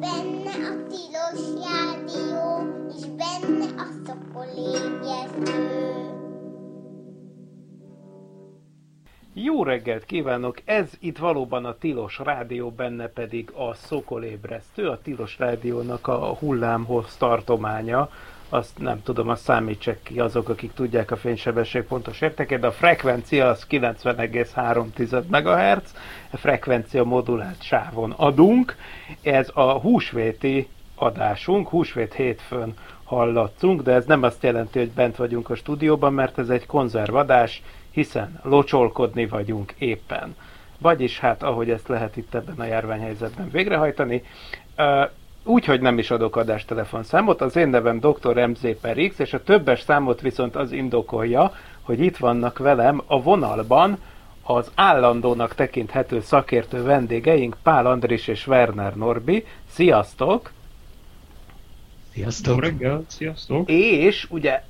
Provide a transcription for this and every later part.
Benne a tilos rádió, és benne a szokolébresztő. Jó reggelt kívánok! Ez itt valóban a Tilos Rádió, benne pedig a Szokolébresztő, a Tilos Rádiónak a hullámhoz tartománya. Azt nem tudom, azt számítsák ki azok, akik tudják a fénysebesség pontos értékét, de a frekvencia az 90,3 MHz, a frekvencia modulált sávon adunk. Ez a húsvéti adásunk, húsvét hétfőn hallatszunk, de ez nem azt jelenti, hogy bent vagyunk a stúdióban, mert ez egy konzervadás, hiszen locsolkodni vagyunk éppen. Vagyis hát, ahogy ezt lehet itt ebben a járványhelyzetben végrehajtani, úgy, hogy nem is adok adástelefonszámot, az én nevem dr. MZ per X, és a többes számot viszont az indokolja, hogy itt vannak velem a vonalban az állandónak tekinthető szakértő vendégeink Pál Andris és Werner Norbi. Sziasztok! Sziasztok! Jó reggel, sziasztok! És ugye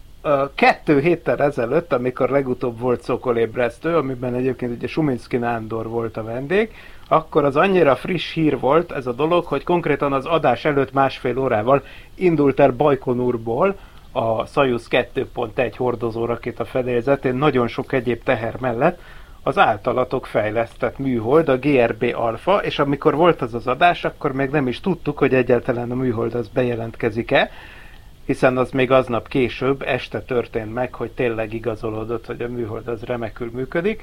kettő héttel ezelőtt, amikor legutóbb volt Szokolébresztő, amiben egyébként ugye Suminski Nándor volt a vendég, akkor az annyira friss hír volt ez a dolog, hogy konkrétan az adás előtt másfél órával indult el Bajkonurból a Soyuz 2.1 hordozó rakéta fedélzetén nagyon sok egyéb teher mellett az általatok fejlesztett műhold, a GRB Alpha, és amikor volt az az adás, akkor még nem is tudtuk, hogy egyáltalán a műhold az bejelentkezik-e, hiszen az még aznap később, este történt meg, hogy tényleg igazolódott, hogy a műhold az remekül működik,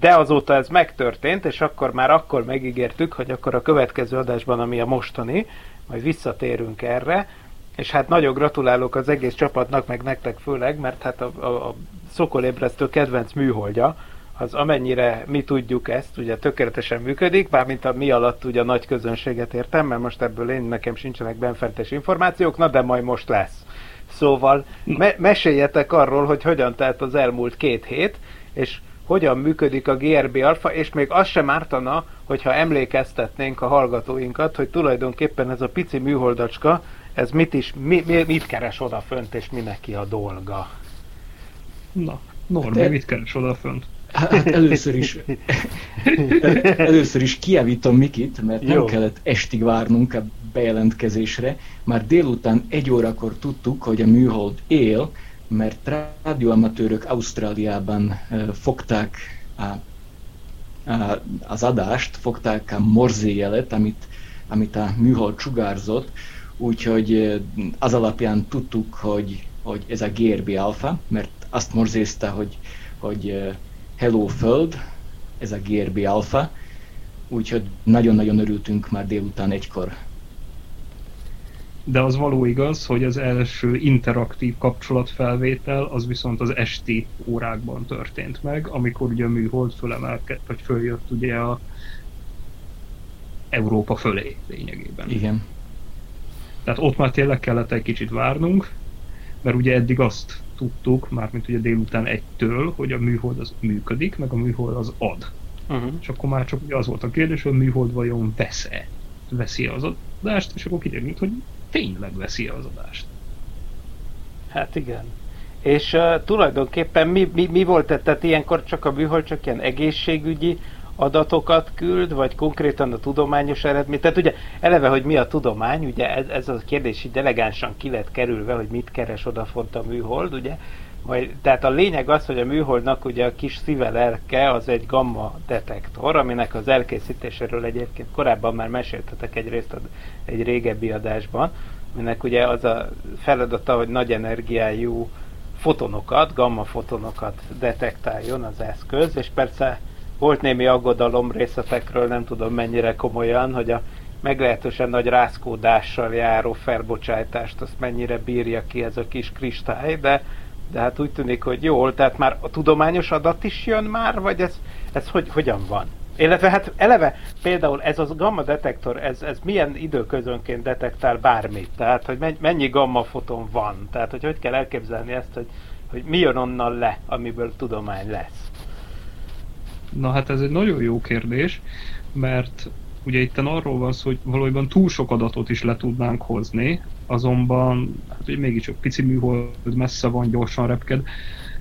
de azóta ez megtörtént, és akkor már akkor megígértük, hogy akkor a következő adásban, ami a mostani, majd visszatérünk erre, és hát nagyon gratulálok az egész csapatnak, meg nektek főleg, mert hát a, a, a szokolébresztő kedvenc műholdja, az amennyire mi tudjuk ezt, ugye tökéletesen működik, bármint a mi alatt ugye a nagy közönséget értem, mert most ebből én nekem sincsenek benfentes információk, na de majd most lesz. Szóval me- meséljetek arról, hogy hogyan telt az elmúlt két hét, és hogyan működik a GRB alfa, és még az sem ártana, hogyha emlékeztetnénk a hallgatóinkat, hogy tulajdonképpen ez a pici műholdacska, ez mit is, mi, mi, mit keres odafönt, és mi neki a dolga. Na, Norbi, De... mit keres odafönt? Hát először is, először is kiavítom Mikit, mert nem Jó. kellett estig várnunk a bejelentkezésre. Már délután egy órakor tudtuk, hogy a műhold él, mert rádióamatőrök Ausztráliában fogták a, a, az adást, fogták a morzéjelet, amit, amit a műhold sugárzott, úgyhogy az alapján tudtuk, hogy, hogy ez a GRB alfa, mert azt morzézte, hogy, hogy Hello Föld, ez a GRB alfa, úgyhogy nagyon-nagyon örültünk már délután egykor. De az való igaz, hogy az első interaktív kapcsolatfelvétel az viszont az esti órákban történt meg, amikor ugye a műhold fölemelkedt, vagy följött ugye a Európa fölé lényegében. Igen. Tehát ott már tényleg kellett egy kicsit várnunk, mert ugye eddig azt tudtuk, mármint ugye délután egytől, hogy a műhold az működik, meg a műhold az ad. Uh-huh. És akkor már csak ugye az volt a kérdés, hogy a műhold vajon vesz-e? Veszi az adást, és akkor kiderült, hogy tényleg veszi az adást. Hát igen. És uh, tulajdonképpen mi, mi, mi volt, tehát ilyenkor csak a műhold csak ilyen egészségügyi adatokat küld, vagy konkrétan a tudományos eredmény. Tehát ugye eleve, hogy mi a tudomány, ugye ez, ez a kérdés így elegánsan ki lett kerülve, hogy mit keres odafont a műhold, ugye. Majd, tehát a lényeg az, hogy a műholdnak ugye a kis szíve lelke az egy gamma detektor, aminek az elkészítéséről egyébként korábban már meséltetek egy részt egy régebbi adásban, aminek ugye az a feladata, hogy nagy energiájú fotonokat, gamma fotonokat detektáljon az eszköz, és persze volt némi aggodalom részletekről, nem tudom mennyire komolyan, hogy a meglehetősen nagy rázkódással járó felbocsájtást azt mennyire bírja ki ez a kis kristály, de, de hát úgy tűnik, hogy jól, tehát már a tudományos adat is jön már, vagy ez, ez hogy, hogyan van? Illetve hát eleve például ez az gamma detektor, ez, ez milyen időközönként detektál bármit? Tehát, hogy mennyi gamma foton van? Tehát, hogy hogy kell elképzelni ezt, hogy, hogy mi jön onnan le, amiből tudomány lesz? Na hát ez egy nagyon jó kérdés, mert ugye itt arról van szó, hogy valójában túl sok adatot is le tudnánk hozni, azonban hát ugye mégiscsak pici műhold messze van, gyorsan repked,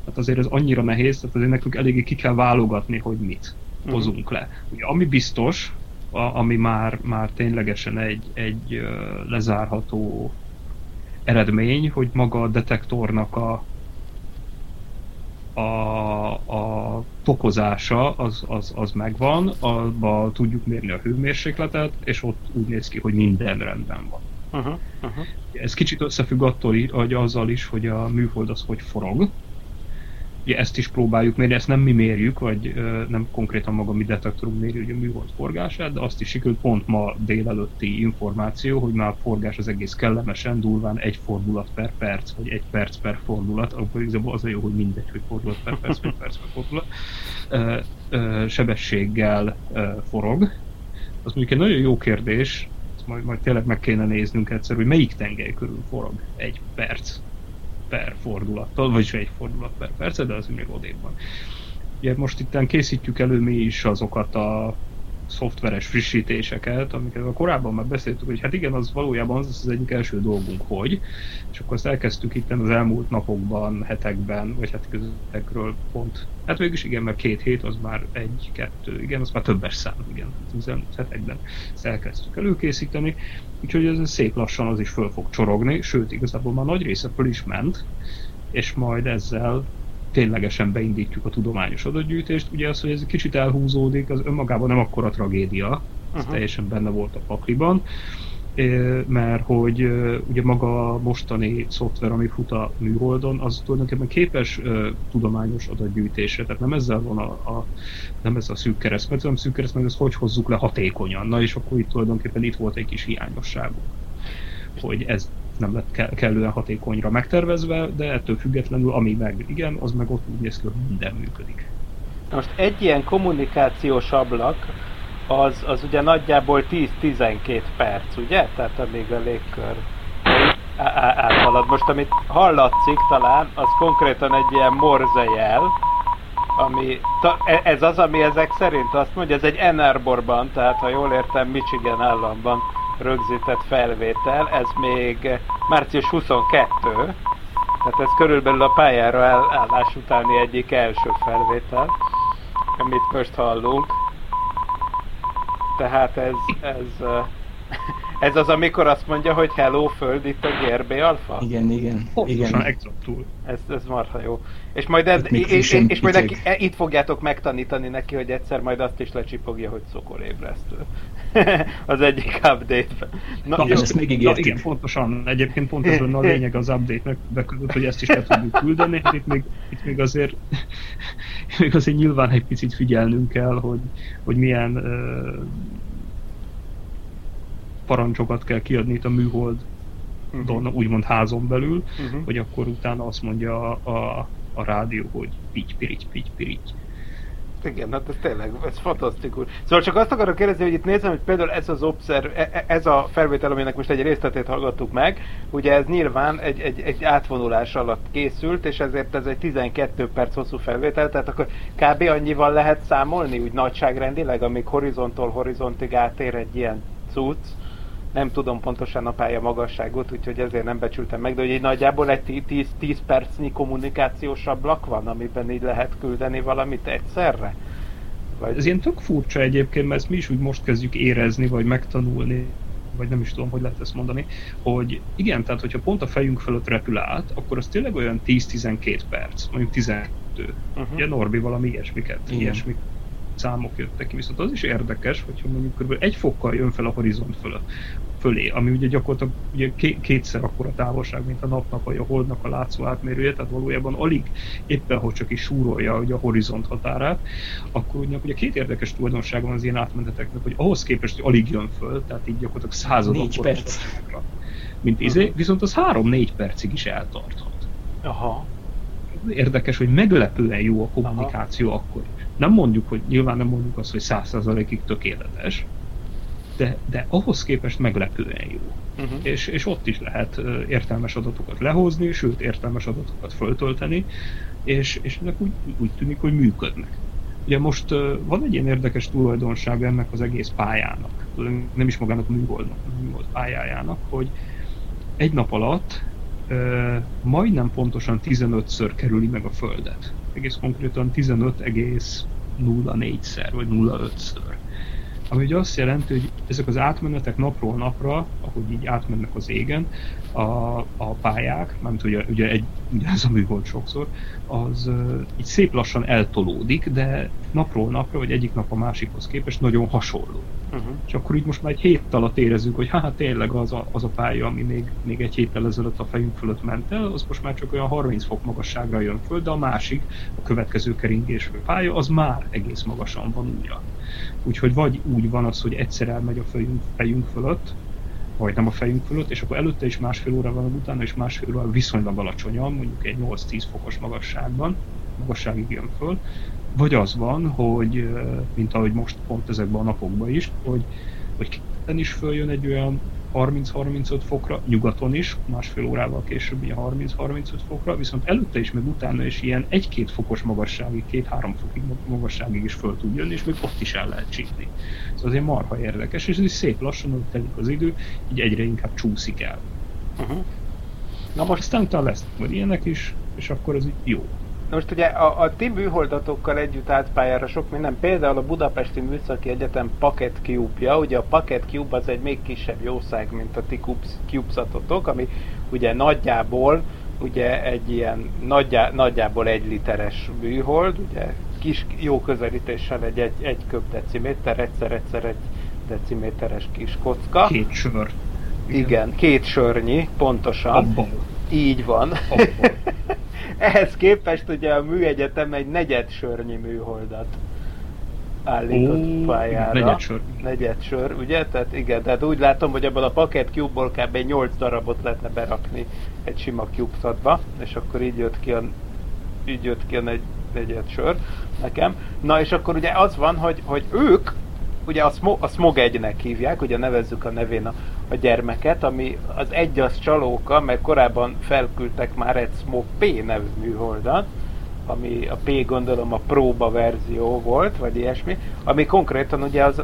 hát azért ez annyira nehéz, tehát azért nekünk eléggé ki kell válogatni, hogy mit hozunk le. Ugye ami biztos, a, ami már, már ténylegesen egy, egy lezárható eredmény, hogy maga a detektornak a, a, a fokozása az, az, az megvan, abba tudjuk mérni a hőmérsékletet, és ott úgy néz ki, hogy minden rendben van. Uh-huh, uh-huh. Ez kicsit összefügg attól, hogy azzal is, hogy a műhold az hogy forog, Ugye ezt is próbáljuk mérni, ezt nem mi mérjük, vagy nem konkrétan maga mi detektorunk méri ugye a műhold forgását, de azt is sikerült pont ma délelőtti információ, hogy már a forgás az egész kellemesen, durván egy fordulat per perc, vagy egy perc per fordulat, akkor igazából az a jó, hogy mindegy, hogy fordulat per perc, vagy perc per fordulat, sebességgel forog. Az mondjuk egy nagyon jó kérdés, majd, majd tényleg meg kéne néznünk egyszer, hogy melyik tengely körül forog egy perc per fordulattal, vagyis egy fordulat per perc, de az még odébb van. Ugye most itt készítjük elő mi is azokat a szoftveres frissítéseket, amiket a korábban már beszéltük, hogy hát igen, az valójában az az egyik első dolgunk, hogy, és akkor azt elkezdtük itt az elmúlt napokban, hetekben, vagy hát közöttekről pont, hát végülis igen, mert két hét az már egy, kettő, igen, az már többes szám, igen, az elmúlt hetekben ezt elkezdtük előkészíteni, úgyhogy ez szép lassan az is föl fog csorogni, sőt, igazából már nagy része föl is ment, és majd ezzel ténylegesen beindítjuk a tudományos adatgyűjtést. Ugye az, hogy ez kicsit elhúzódik, az önmagában nem akkora tragédia, ez uh-huh. teljesen benne volt a pakliban, mert hogy ugye maga a mostani szoftver, ami fut a műholdon, az tulajdonképpen képes tudományos adatgyűjtésre, tehát nem ezzel van a, a nem ez a szűk keresztmetsző, hanem szűk keresztmetsző, hogy hozzuk le hatékonyan. Na és akkor itt tulajdonképpen itt volt egy kis hiányosságunk, hogy ez nem lett kellően hatékonyra megtervezve, de ettől függetlenül, ami meg igen, az meg ott úgy néz ki, hogy minden működik. Most egy ilyen kommunikációs ablak, az, az ugye nagyjából 10-12 perc, ugye? Tehát amíg a légkör áthalad. Most amit hallatszik talán, az konkrétan egy ilyen morzejel, ami, ta, e, ez az, ami ezek szerint azt mondja, ez egy Enerborban, tehát ha jól értem, Michigan államban rögzített felvétel, ez még március 22, tehát ez körülbelül a pályára állás utáni egyik első felvétel, amit most hallunk. Tehát ez, ez, ez az, amikor azt mondja, hogy hello Föld, itt a GRB alfa? Igen, igen. igen. exaktul. Ez, ez marha jó. És majd, ez, és, és, és majd neki, e, itt fogjátok megtanítani neki, hogy egyszer majd azt is lecsipogja, hogy szokolébresztő. az egyik update-ben. Na, na, ezt megígértük. Na, igen, pontosan. Egyébként pont ez a lényeg az update-nek, hogy ezt is el tudjuk küldeni. Hát itt még, itt még azért még azért nyilván egy picit figyelnünk kell, hogy, hogy milyen uh, parancsokat kell kiadni itt a műhold uh-huh. úgymond házon belül, uh-huh. hogy akkor utána azt mondja a, a, a rádió, hogy pity, pirity, pity, pirity. Igen, hát ez tényleg, ez fantasztikus. Szóval csak azt akarok kérdezni, hogy itt nézem, hogy például ez az observ, e, e, ez a felvétel, aminek most egy részletét hallgattuk meg, ugye ez nyilván egy, egy, egy átvonulás alatt készült, és ezért ez egy 12 perc hosszú felvétel, tehát akkor kb. annyival lehet számolni, úgy nagyságrendileg, amíg horizonttól horizontig átér egy ilyen cucc, nem tudom pontosan a pálya magasságot, úgyhogy ezért nem becsültem meg, de hogy egy nagyjából egy 10, 10 percnyi kommunikációs ablak van, amiben így lehet küldeni valamit egyszerre? Vagy... Ez ilyen tök furcsa egyébként, mert ezt mi is úgy most kezdjük érezni, vagy megtanulni, vagy nem is tudom, hogy lehet ezt mondani, hogy igen, tehát hogyha pont a fejünk fölött repül át, akkor az tényleg olyan 10-12 perc, mondjuk 12. Uh-huh. Ugye Norbi valami ilyesmiket, igen. ilyesmik számok jöttek ki, viszont az is érdekes, hogyha mondjuk kb. egy fokkal jön fel a horizont fölött, fölé, ami ugye gyakorlatilag ugye kétszer akkora távolság, mint a napnak vagy a holdnak a látszó átmérője, tehát valójában alig éppen, hogy csak is súrolja ugye a horizont határát, akkor ugye, ugye két érdekes tulajdonság van az ilyen átmeneteknek, hogy ahhoz képest, hogy alig jön föl, tehát így gyakorlatilag századok Négy perc. mint izé, viszont az három-négy percig is eltarthat. Aha. Érdekes, hogy meglepően jó a kommunikáció Aha. akkor. Nem mondjuk, hogy nyilván nem mondjuk azt, hogy százszerzalékig tökéletes, de, de ahhoz képest meglepően jó. Uh-huh. És, és ott is lehet értelmes adatokat lehozni, sőt értelmes adatokat föltölteni, és, és ennek úgy, úgy tűnik, hogy működnek. Ugye most uh, van egy ilyen érdekes tulajdonság ennek az egész pályának, nem is magának a műholdnak, a műhold pályájának, hogy egy nap alatt uh, majdnem pontosan 15-ször kerüli meg a Földet. Egész konkrétan 15,04-szer vagy 0,5-ször ami ugye azt jelenti, hogy ezek az átmenetek napról napra, ahogy így átmennek az égen, a, a pályák, mert ugye, ugye, egy, ugye ez a műhold sokszor, az uh, így szép lassan eltolódik, de napról napra, vagy egyik nap a másikhoz képest nagyon hasonló. Uh-huh. És akkor így most már egy hét alatt érezzük, hogy hát tényleg az a, az a pálya, ami még, még egy héttel ezelőtt a fejünk fölött ment el, az most már csak olyan 30 fok magasságra jön föl, de a másik, a következő keringésű pálya, az már egész magasan van újra. Úgyhogy vagy úgy van az, hogy egyszer elmegy a fejünk, fejünk fölött, vagy nem a fejünk fölött, és akkor előtte is másfél óra van, utána is másfél óra viszonylag alacsonyan, mondjuk egy 8-10 fokos magasságban, magasságig jön föl, vagy az van, hogy, mint ahogy most pont ezekben a napokban is, hogy, hogy is följön egy olyan 30-35 fokra, nyugaton is, másfél órával később ilyen 30-35 fokra, viszont előtte is, meg utána is ilyen 1-2 fokos magasságig, 2-3 fokig magasságig is föl tud jönni, és még ott is el lehet csípni. Szóval azért marha érdekes, és ez is szép lassan, hogy telik az idő, így egyre inkább csúszik el. Uh-huh. Na most aztán utána lesz majd ilyenek is, és akkor ez így jó. Most ugye a, a ti műholdatokkal együtt állt pályára sok minden, például a Budapesti Műszaki Egyetem Packet Cube-ja, ugye a Packet Cube az egy még kisebb jószág, mint a ti CubeSatotok, ami ugye nagyjából ugye egy ilyen nagyjá, nagyjából egy literes műhold, ugye kis jó közelítéssel egy, egy, egy köbdeciméter, egyszer-egyszer egy deciméteres kis kocka. Két sör. Igen, Igen két sörnyi, pontosan. Abban. Így van. Abban. Ehhez képest ugye a műegyetem egy negyed sörnyi műholdat állított Ó, pályára. Negyed sör. Negyed sör, ugye? Tehát igen, tehát úgy látom, hogy abban a paket cube-ból kb. 8 darabot lehetne berakni egy sima CubeSatba, és akkor így jött ki a, így jött ki a negy, negyed sör nekem. Na és akkor ugye az van, hogy, hogy ők ugye a, Smog, a Smog 1-nek hívják, ugye nevezzük a nevén a, a gyermeket, ami az egy az csalóka, mert korábban felküldtek már egy Smog P nevű műholdat, ami a P gondolom a próba verzió volt, vagy ilyesmi, ami konkrétan ugye az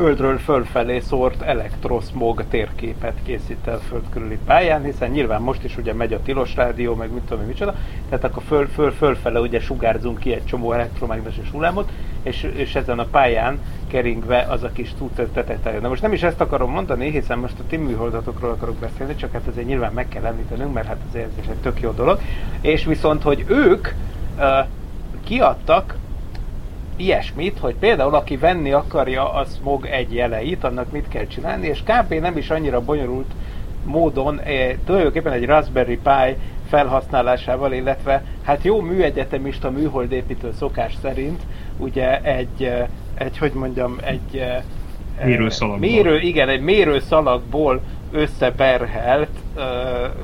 földről fölfelé szórt elektroszmog térképet készít el föld körüli pályán, hiszen nyilván most is ugye megy a tilos rádió, meg mit tudom én micsoda, tehát akkor föl, föl, fölfele ugye sugárzunk ki egy csomó elektromágneses hullámot, és, és ezen a pályán keringve az a kis tetejtájon. De most nem is ezt akarom mondani, hiszen most a ti műholdatokról akarok beszélni, csak hát ezért nyilván meg kell említenünk, mert hát ez egy tök jó dolog. És viszont, hogy ők uh, kiadtak ilyesmit, hogy például aki venni akarja a Smog egy jeleit, annak mit kell csinálni, és kb. nem is annyira bonyolult módon, eh, tulajdonképpen egy Raspberry Pi felhasználásával, illetve hát jó műegyetemista műholdépítő szokás szerint, ugye egy, eh, egy hogy mondjam, egy eh, mérőszalagból. Mérő, igen, egy mérőszalagból összeberhelt uh,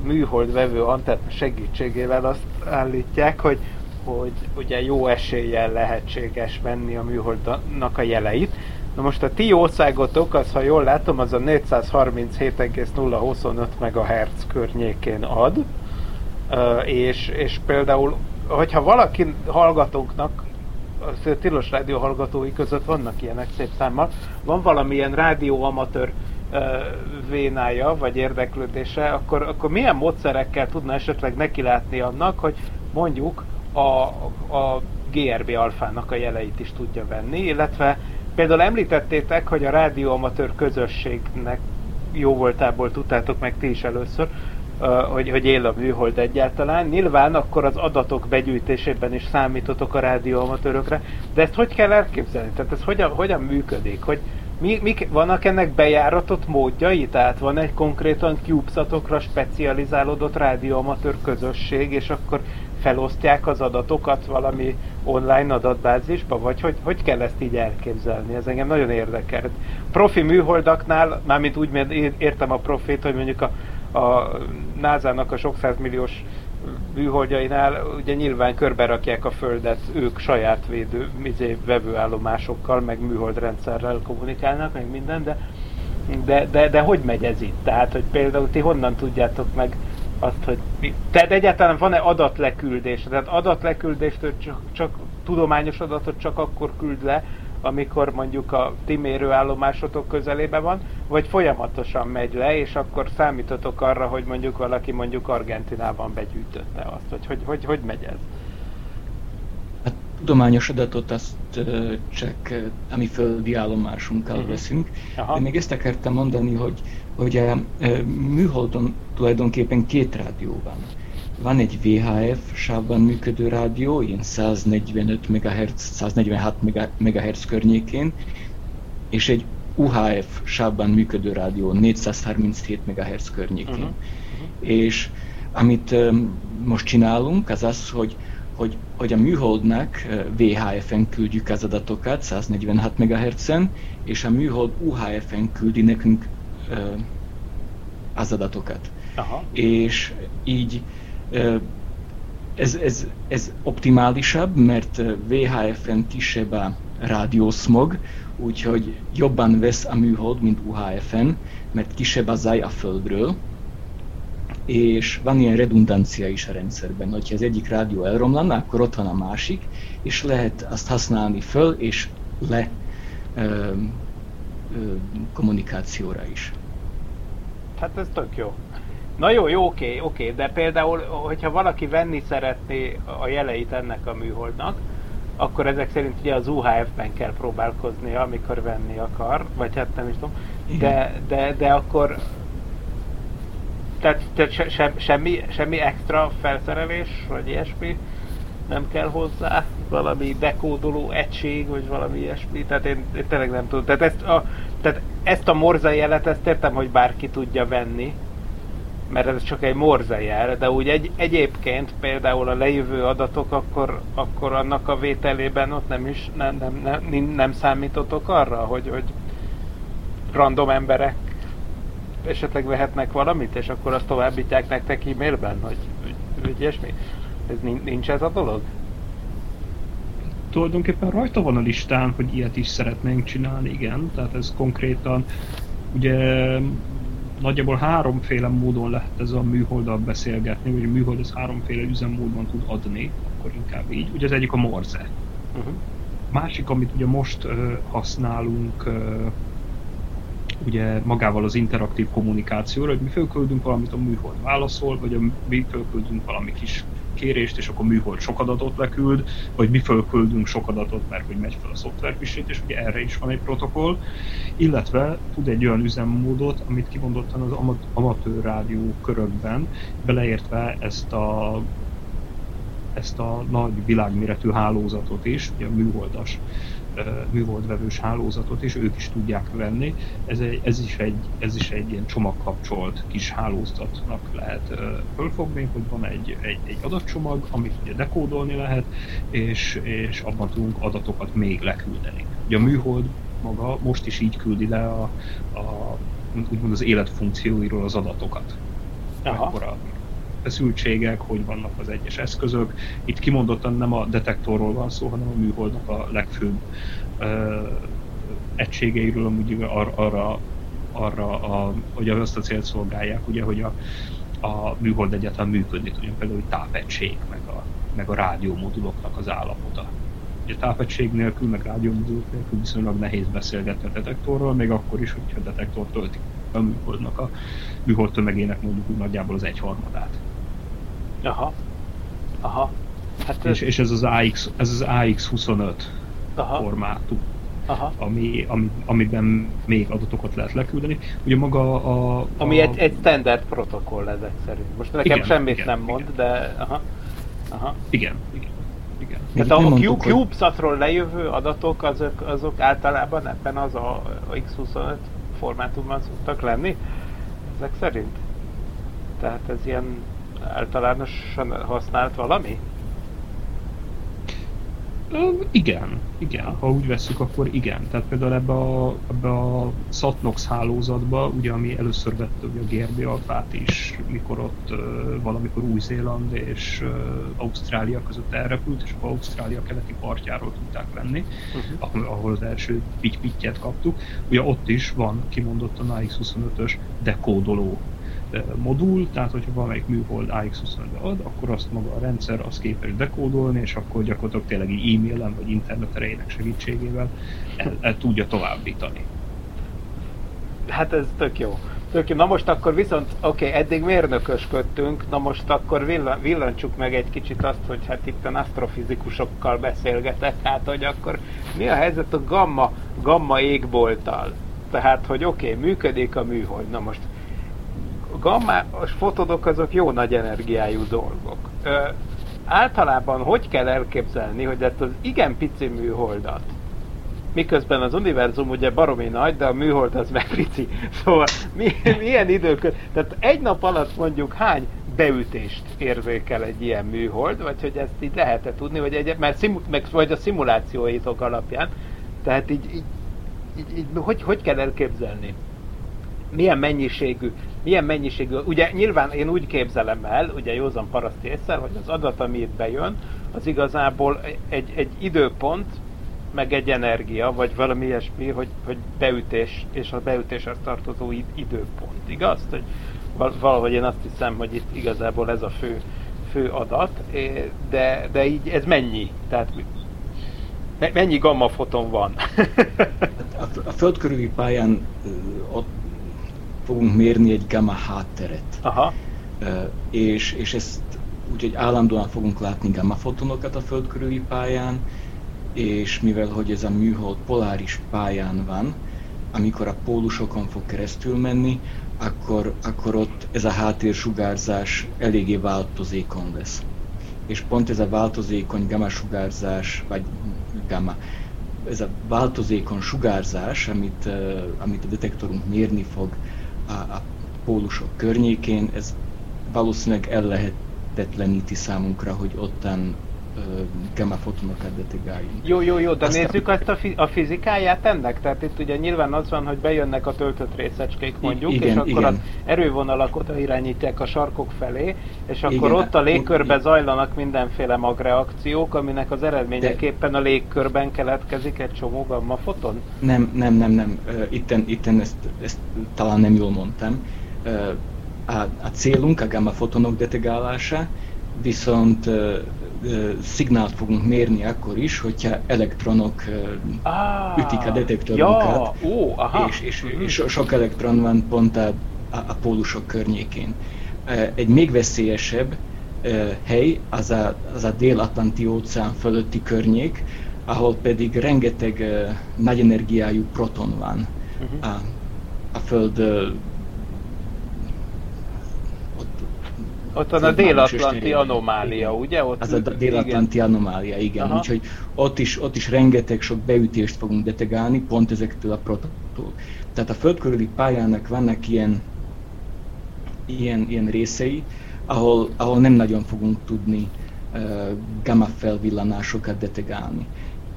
műholdvevő antenna segítségével azt állítják, hogy hogy ugye jó eséllyel lehetséges venni a műholdnak a jeleit. Na most a ti országotok, az ha jól látom, az a 437,025 MHz környékén ad, és, és például, hogyha valaki hallgatónknak, a Tilos Rádió hallgatói között vannak ilyenek szép számmal, van valamilyen rádióamatőr vénája, vagy érdeklődése, akkor, akkor milyen módszerekkel tudna esetleg nekilátni annak, hogy mondjuk a, a GRB alfának a jeleit is tudja venni, illetve például említettétek, hogy a rádióamatőr közösségnek jó voltából tudtátok meg ti is először, hogy, hogy él a műhold egyáltalán. Nyilván akkor az adatok begyűjtésében is számítotok a rádióamatőrökre, de ezt hogy kell elképzelni? Tehát ez hogyan, hogyan működik? Hogy mi, mik, vannak ennek bejáratott módjai? Tehát van egy konkrétan CubeSatokra specializálódott rádióamatőr közösség, és akkor felosztják az adatokat valami online adatbázisba, vagy hogy, hogy kell ezt így elképzelni? Ez engem nagyon érdekel. Profi műholdaknál, mármint úgy értem a profit, hogy mondjuk a, a NASA-nak a sok milliós műholdjainál ugye nyilván körbe rakják a Földet, ők saját védő, izé, vevőállomásokkal, meg műholdrendszerrel kommunikálnak, meg minden, de, de, de, de hogy megy ez itt? Tehát, hogy például ti honnan tudjátok meg azt, hogy mi, tehát egyáltalán van-e adatleküldés? Tehát adatleküldést csak, csak tudományos adatot csak akkor küld le, amikor mondjuk a ti mérőállomásotok közelében van, vagy folyamatosan megy le, és akkor számítotok arra, hogy mondjuk valaki mondjuk Argentinában begyűjtötte azt, vagy hogy, hogy, hogy megy ez? Hát tudományos adatot azt csak a mi földi állomásunkkal uh-huh. veszünk. Aha. De még ezt akartam mondani, hogy, hogy a műholdon tulajdonképpen két rádió van. Van egy VHF sávban működő rádió, ilyen 145 MHz, 146 MHz környékén, és egy UHF sávban működő rádió 437 MHz környékén. Uh-huh. Uh-huh. És amit um, most csinálunk, az az, hogy hogy, hogy a műholdnak VHF-en küldjük az adatokat 146 MHz-en, és a műhold UHF-en küldi nekünk az adatokat. Aha. És így ez, ez, ez optimálisabb, mert VHF-en kisebb a rádiószmog, úgyhogy jobban vesz a műhold, mint UHF-en, mert kisebb a zaj a földről, és van ilyen redundancia is a rendszerben, hogyha az egyik rádió elromlana, akkor ott van a másik, és lehet azt használni föl és le kommunikációra is. Hát ez tök jó. Na jó, jó, oké, oké, de például, hogyha valaki venni szeretné a jeleit ennek a műholdnak, akkor ezek szerint ugye az UHF-ben kell próbálkoznia, amikor venni akar, vagy hát nem is tudom, de, de, de akkor tehát, tehát se, se, semmi, semmi extra felszerelés, vagy ilyesmi nem kell hozzá, valami dekódoló egység, vagy valami ilyesmi, tehát én, én tényleg nem tudom. Tehát ezt a, tehát ezt a morza jelet, ezt értem, hogy bárki tudja venni, mert ez csak egy morza jel, de úgy egy, egyébként például a lejövő adatok, akkor, akkor annak a vételében ott nem is nem, nem, nem, nem számítotok arra, hogy, hogy random emberek esetleg vehetnek valamit, és akkor azt továbbítják nektek e-mailben, hogy, hogy, hogy ilyesmi? Ez nincs ez a dolog? Tulajdonképpen rajta van a listán, hogy ilyet is szeretnénk csinálni, igen. Tehát ez konkrétan ugye nagyjából háromféle módon lehet ez a műholddal beszélgetni, vagy a műhold ez háromféle üzemmódban tud adni, akkor inkább így. Ugye az egyik a Morse. Uh-huh. Másik, amit ugye most uh, használunk, uh, ugye magával az interaktív kommunikációra, hogy mi fölküldünk valamit, a műhold válaszol, vagy a, mi fölküldünk valami kis kérést, és akkor műhold sok adatot leküld, vagy mi fölküldünk sok adatot, mert hogy megy fel a szoftverpisét, és ugye erre is van egy protokoll, illetve tud egy olyan üzemmódot, amit kimondottan az amatőr rádió körökben, beleértve ezt a ezt a nagy világméretű hálózatot is, ugye a műholdas műholdvevős hálózatot, és ők is tudják venni. Ez, egy, ez, is egy, ez is egy ilyen csomagkapcsolt kis hálózatnak lehet fölfogni, hogy van egy, egy, egy adatcsomag, amit ugye dekódolni lehet, és, és abban tudunk adatokat még leküldeni. Ugye a műhold maga most is így küldi le a, a úgymond az életfunkcióiról az adatokat. Aha. Mekkora feszültségek, hogy vannak az egyes eszközök. Itt kimondottan nem a detektorról van szó, hanem a műholdnak a legfőbb ö, egységeiről, amúgy ar, arra, arra a, hogy azt a célt szolgálják, ugye, hogy a, a műhold egyáltalán működni tudjon, például hogy tápegység, meg a, meg a rádiómoduloknak az állapota. Ugye tápegység nélkül, meg rádiómodulok nélkül viszonylag nehéz beszélgetni a detektorról, még akkor is, hogyha a detektor tölti a műholdnak a műhold tömegének mondjuk úgy nagyjából az egyharmadát. Aha. Aha. Hát és, és ez az AX, ez az AX25 Aha. formátum. Aha. Ami, ami, amiben még adatokat lehet leküldeni. Ugye maga a... a ami egy, egy standard protokoll ezek szerint. Most nekem igen, semmit igen, nem mond, igen. de... Aha. Aha. Igen, igen. igen. Tehát a mondtuk, CubeSatról lejövő adatok, azok, azok általában ebben az a X25 formátumban szoktak lenni? Ezek szerint? Tehát ez ilyen általánosan használt valami? igen, igen. Ha úgy veszük, akkor igen. Tehát például ebbe a, ebbe a Satnox hálózatba, ugye ami először vette ugye a GRB alfát is, mikor ott uh, valamikor Új-Zéland és uh, Ausztrália között elrepült, és akkor Ausztrália keleti partjáról tudták venni, uh-huh. ahol, ahol az első pittyet kaptuk. Ugye ott is van kimondottan AX25-ös dekódoló modul, tehát hogyha valamelyik műhold AX25-be ad, akkor azt maga a rendszer az képes dekódolni, és akkor gyakorlatilag tényleg e-mailen vagy internet erejének segítségével el, el tudja továbbítani. Hát ez tök jó. Tök Na most akkor viszont, oké, okay, eddig mérnökösködtünk, na most akkor villan, villancsuk meg egy kicsit azt, hogy hát itt a asztrofizikusokkal beszélgetek, hát hogy akkor mi a helyzet a gamma, gamma égbolttal? Tehát, hogy oké, okay, működik a műhold, na most gammás fotodok azok jó nagy energiájú dolgok. Ö, általában hogy kell elképzelni, hogy ezt az igen pici műholdat, miközben az univerzum ugye baromi nagy, de a műhold az meg pici. Szóval mi, milyen idők, tehát egy nap alatt mondjuk hány beütést érzékel egy ilyen műhold, vagy hogy ezt így lehet-e tudni, vagy, egy, mert szimu, meg, vagy a szimulációitok alapján. Tehát így, így, így, így hogy, hogy kell elképzelni? Milyen mennyiségű, milyen mennyiségű, ugye nyilván én úgy képzelem el, ugye józan paraszti észre, hogy az adat, ami itt bejön, az igazából egy, egy időpont, meg egy energia, vagy valami ilyesmi, hogy, hogy beütés, és a beütéshez tartozó időpont, igaz? Hogy valahogy én azt hiszem, hogy itt igazából ez a fő, fő adat, de, de így ez mennyi? Tehát mennyi gamma foton van? A, a föld körüli pályán ott fogunk mérni egy gamma hátteret. Aha. És, és ezt úgyhogy állandóan fogunk látni gamma fotonokat a föld körüli pályán, és mivel hogy ez a műhold poláris pályán van, amikor a pólusokon fog keresztül menni, akkor, akkor ott ez a háttérsugárzás eléggé változékony lesz. És pont ez a változékony gamma sugárzás, vagy gamma, ez a változékony sugárzás, amit, amit a detektorunk mérni fog a, a pólusok környékén, ez valószínűleg ellehetetleníti számunkra, hogy ottan gamma fotonokat detegáljunk. Jó, jó, jó, de Aztán... nézzük azt a, fi- a fizikáját ennek. Tehát itt ugye nyilván az van, hogy bejönnek a töltött részecskék mondjuk, igen, és akkor igen. az erővonalak oda irányítják a sarkok felé, és akkor igen, ott a légkörbe zajlanak mindenféle magreakciók, aminek az eredményeképpen de... a légkörben keletkezik egy csomó gamma foton? Nem, nem, nem, nem. Itten, itten ezt, ezt talán nem jól mondtam. A, a célunk a gamma fotonok detegálása, viszont szignált fogunk mérni akkor is, hogyha elektronok ah, ütik a detektorunkat, ja, ó, aha. És, és, és sok elektron van pont a, a, pólusok környékén. Egy még veszélyesebb hely az a, az a dél-atlanti óceán fölötti környék, ahol pedig rengeteg nagy energiájú proton van. Uh-huh. A, a Föld Ott van a dél-atlanti anomália, ugye? Ott az a dél-atlanti anomália, igen. Aha. Úgyhogy ott is, ott is rengeteg sok beütést fogunk detegálni, pont ezektől a protoktól. Tehát a földkörüli pályának vannak ilyen, ilyen, ilyen részei, ahol, ahol nem nagyon fogunk tudni uh, gamma felvillanásokat detegálni.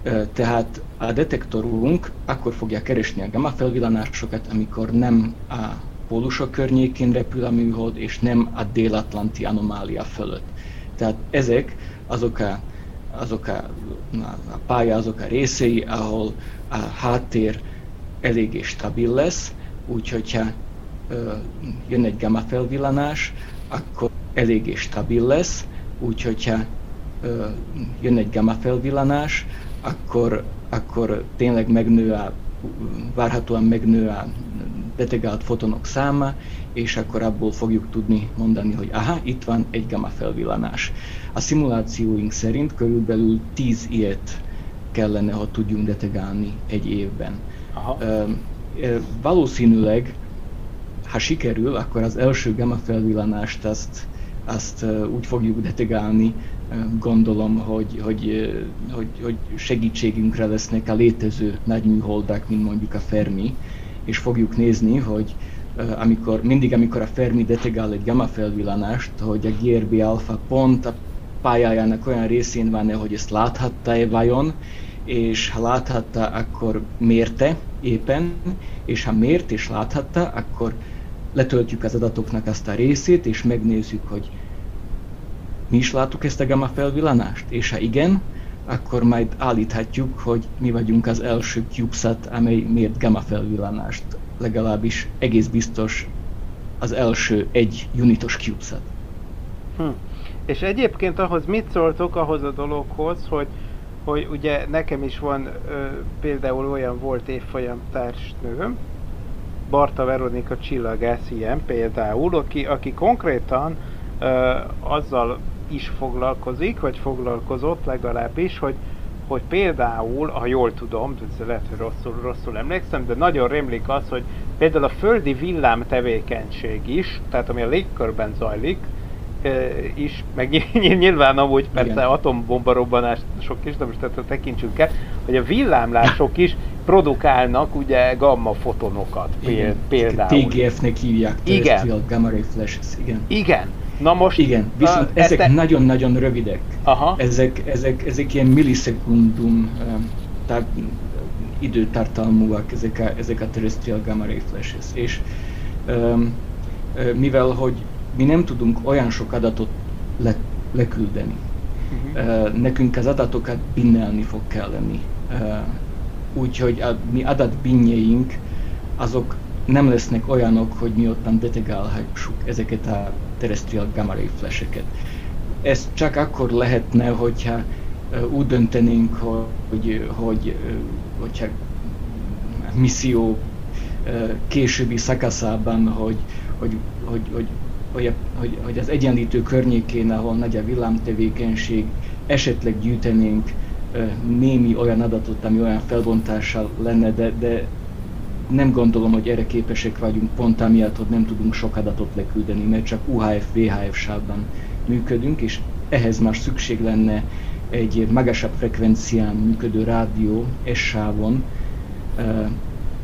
Uh, tehát a detektorunk akkor fogja keresni a gamma felvillanásokat, amikor nem a pólusok környékén repül a műhold, és nem a dél-atlanti anomália fölött. Tehát ezek azok a, azok a, a pálya, azok a részei, ahol a háttér eléggé stabil lesz, úgyhogy ha jön egy gamma felvillanás, akkor eléggé stabil lesz, úgyhogy ha jön egy gamma felvillanás, akkor, akkor tényleg megnő a, várhatóan megnő a betegált fotonok száma, és akkor abból fogjuk tudni mondani, hogy aha, itt van egy gamma felvillanás. A szimulációink szerint körülbelül 10 ilyet kellene, hogy tudjunk detegálni egy évben. Aha. valószínűleg, ha sikerül, akkor az első gamma felvillanást azt, azt úgy fogjuk detegálni, gondolom, hogy, hogy, hogy, hogy segítségünkre lesznek a létező nagy műholdak, mint mondjuk a Fermi, és fogjuk nézni, hogy amikor, mindig amikor a Fermi detegál egy gamma felvillanást, hogy a GRB alfa pont a pályájának olyan részén van-e, hogy ezt láthatta-e vajon, és ha láthatta, akkor mérte éppen, és ha mért és láthatta, akkor letöltjük az adatoknak azt a részét, és megnézzük, hogy mi is láttuk ezt a gamma felvillanást, és ha igen, akkor majd állíthatjuk, hogy mi vagyunk az első CubeSat, amely mért gamma felvillanást. Legalábbis egész biztos az első egy unitos CubeSat. Hm. És egyébként ahhoz mit szóltok ahhoz a dologhoz, hogy, hogy ugye nekem is van ö, például olyan volt évfolyam társnőm, Barta Veronika csillagász ilyen például, aki, aki konkrétan ö, azzal is foglalkozik, vagy foglalkozott legalábbis, hogy hogy például, ha jól tudom, lehet, hogy rosszul, rosszul emlékszem, de nagyon rémlik az, hogy például a földi villám tevékenység is, tehát ami a légkörben zajlik, is, meg nyilván amúgy persze Igen. atombomba robbanások is, de most tehát tekintsünk el, hogy a villámlások is produkálnak ugye gamma fotonokat például. TGF-nek hívják, Igen. Gamma Ray Flashes, igen. Igen, Na most... Igen, viszont a, ezek nagyon-nagyon te... rövidek. Aha. Ezek, ezek, ezek ilyen millisekundum tehát időtartalmúak, ezek a, ezek a terrestrial gamma ray flashes. És um, mivel, hogy mi nem tudunk olyan sok adatot le, leküldeni, uh-huh. uh, nekünk az adatokat binnelni fog kelleni. Uh, úgyhogy a mi adatbinnyeink azok nem lesznek olyanok, hogy mi ottan detegálhassuk ezeket a terrestrial gamma ray flasheket. Ez csak akkor lehetne, hogyha úgy döntenénk, hogy, hogy, hogyha misszió későbbi szakaszában, hogy, hogy, hogy, hogy, hogy, hogy, hogy az egyenlítő környékén, ahol nagy a villámtevékenység, esetleg gyűjtenénk némi olyan adatot, ami olyan felbontással lenne, de, de nem gondolom, hogy erre képesek vagyunk, pont amiatt, hogy nem tudunk sok adatot leküldeni, mert csak UHF-VHF sávban működünk, és ehhez már szükség lenne egy magasabb frekvencián működő rádió S-sávon,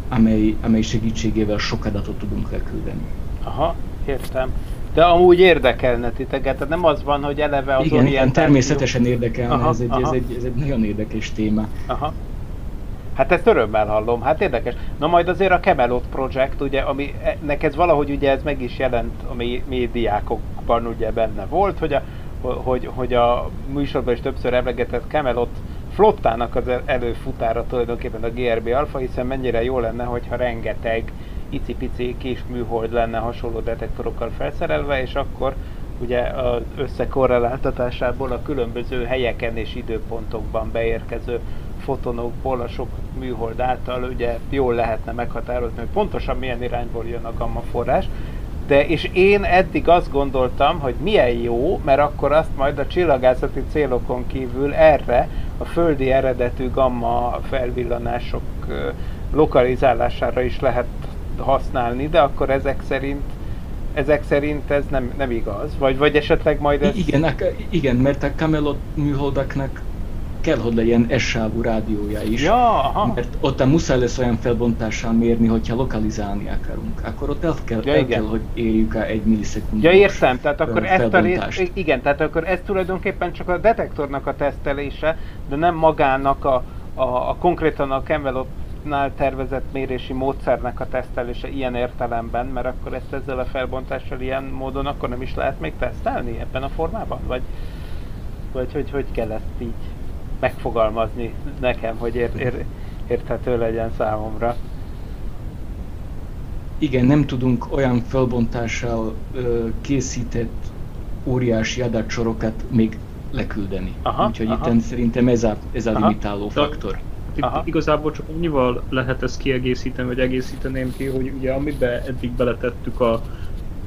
amely, amely segítségével sok adatot tudunk leküldeni. Aha, értem. De amúgy érdekelne titeket, tehát nem az van, hogy eleve az Igen, igen természetesen érdekelne, aha, ez, egy, aha. Ez, egy, ez egy nagyon érdekes téma. Aha. Hát ezt örömmel hallom, hát érdekes. Na majd azért a Camelot Project, ugye, ami neked valahogy ugye ez meg is jelent a médiákokban ugye benne volt, hogy a, hogy, hogy a műsorban is többször emlegetett Camelot flottának az előfutára tulajdonképpen a GRB Alpha, hiszen mennyire jó lenne, hogyha rengeteg icipici kis műhold lenne hasonló detektorokkal felszerelve, és akkor ugye az összekorreláltatásából a különböző helyeken és időpontokban beérkező fotonokból a sok műhold által ugye jól lehetne meghatározni, hogy pontosan milyen irányból jön a gamma forrás. De és én eddig azt gondoltam, hogy milyen jó, mert akkor azt majd a csillagászati célokon kívül erre a földi eredetű gamma felvillanások lokalizálására is lehet használni, de akkor ezek szerint ezek szerint ez nem, nem igaz? Vagy, vagy esetleg majd ez... Igen, igen, mert a Camelot műholdaknak kell, hogy legyen S-sávú rádiója is. Ja, aha. Mert ott muszáj lesz olyan felbontással mérni, hogyha lokalizálni akarunk. Akkor ott el kell, ja, el kell hogy érjük el egy millisekundumos Ja, értem. Tehát akkor ezt a rész, igen, tehát akkor ez tulajdonképpen csak a detektornak a tesztelése, de nem magának a, a, a konkrétan a Camelot nál tervezett mérési módszernek a tesztelése ilyen értelemben, mert akkor ezt ezzel a felbontással ilyen módon akkor nem is lehet még tesztelni ebben a formában? Vagy, vagy hogy, hogy kell ezt így megfogalmazni nekem, hogy ér, ér, érthető legyen számomra. Igen, nem tudunk olyan felbontással ö, készített óriási adatsorokat még leküldeni. Aha, Úgyhogy aha. itt szerintem ez a, ez a limitáló faktor. Aha. Igazából csak annyival lehet ezt kiegészíteni, vagy egészíteném ki, hogy ugye amiben eddig beletettük a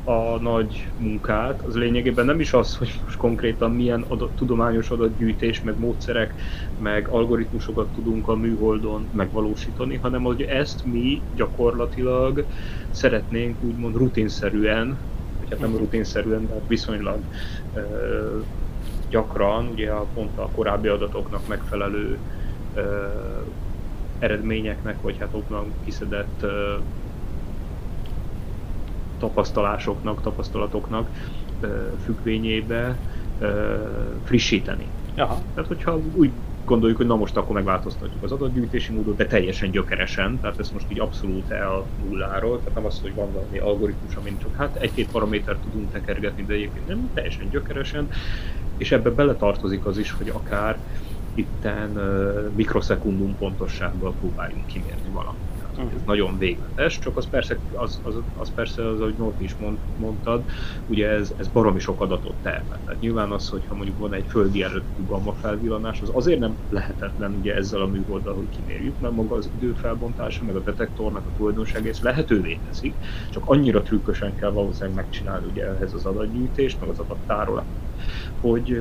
a nagy munkát, az lényegében nem is az, hogy most konkrétan milyen adat, tudományos adatgyűjtés, meg módszerek, meg algoritmusokat tudunk a műholdon megvalósítani, hanem hogy ezt mi gyakorlatilag szeretnénk úgymond rutinszerűen, vagy hát nem rutinszerűen, de viszonylag ö, gyakran, ugye a pont a korábbi adatoknak megfelelő ö, eredményeknek, vagy hát onnan kiszedett ö, tapasztalásoknak, tapasztalatoknak függvényébe frissíteni. Aha. Tehát, hogyha úgy gondoljuk, hogy na most akkor megváltoztatjuk az adatgyűjtési módot, de teljesen gyökeresen, tehát ez most így abszolút el nulláról, tehát nem az, hogy van valami algoritmus, amin csak hát egy-két paramétert tudunk tekergetni, de egyébként nem teljesen gyökeresen, és ebbe beletartozik az is, hogy akár itten uh, mikroszekundum pontossággal próbáljunk kimérni valamit hogy ez nagyon végletes, csak az persze, az, az, az persze az, ahogy Norbi is mond, mondtad, ugye ez, ez baromi sok adatot termel. Tehát nyilván az, hogyha mondjuk van egy földi előtti gamma felvillanás, az azért nem lehetetlen ugye ezzel a műholddal, hogy kimérjük, mert maga az időfelbontása, meg a detektornak a tulajdonsága ezt lehetővé teszik, csak annyira trükkösen kell valószínűleg megcsinálni ugye ehhez az adatgyűjtést, meg az adattárolást, hogy,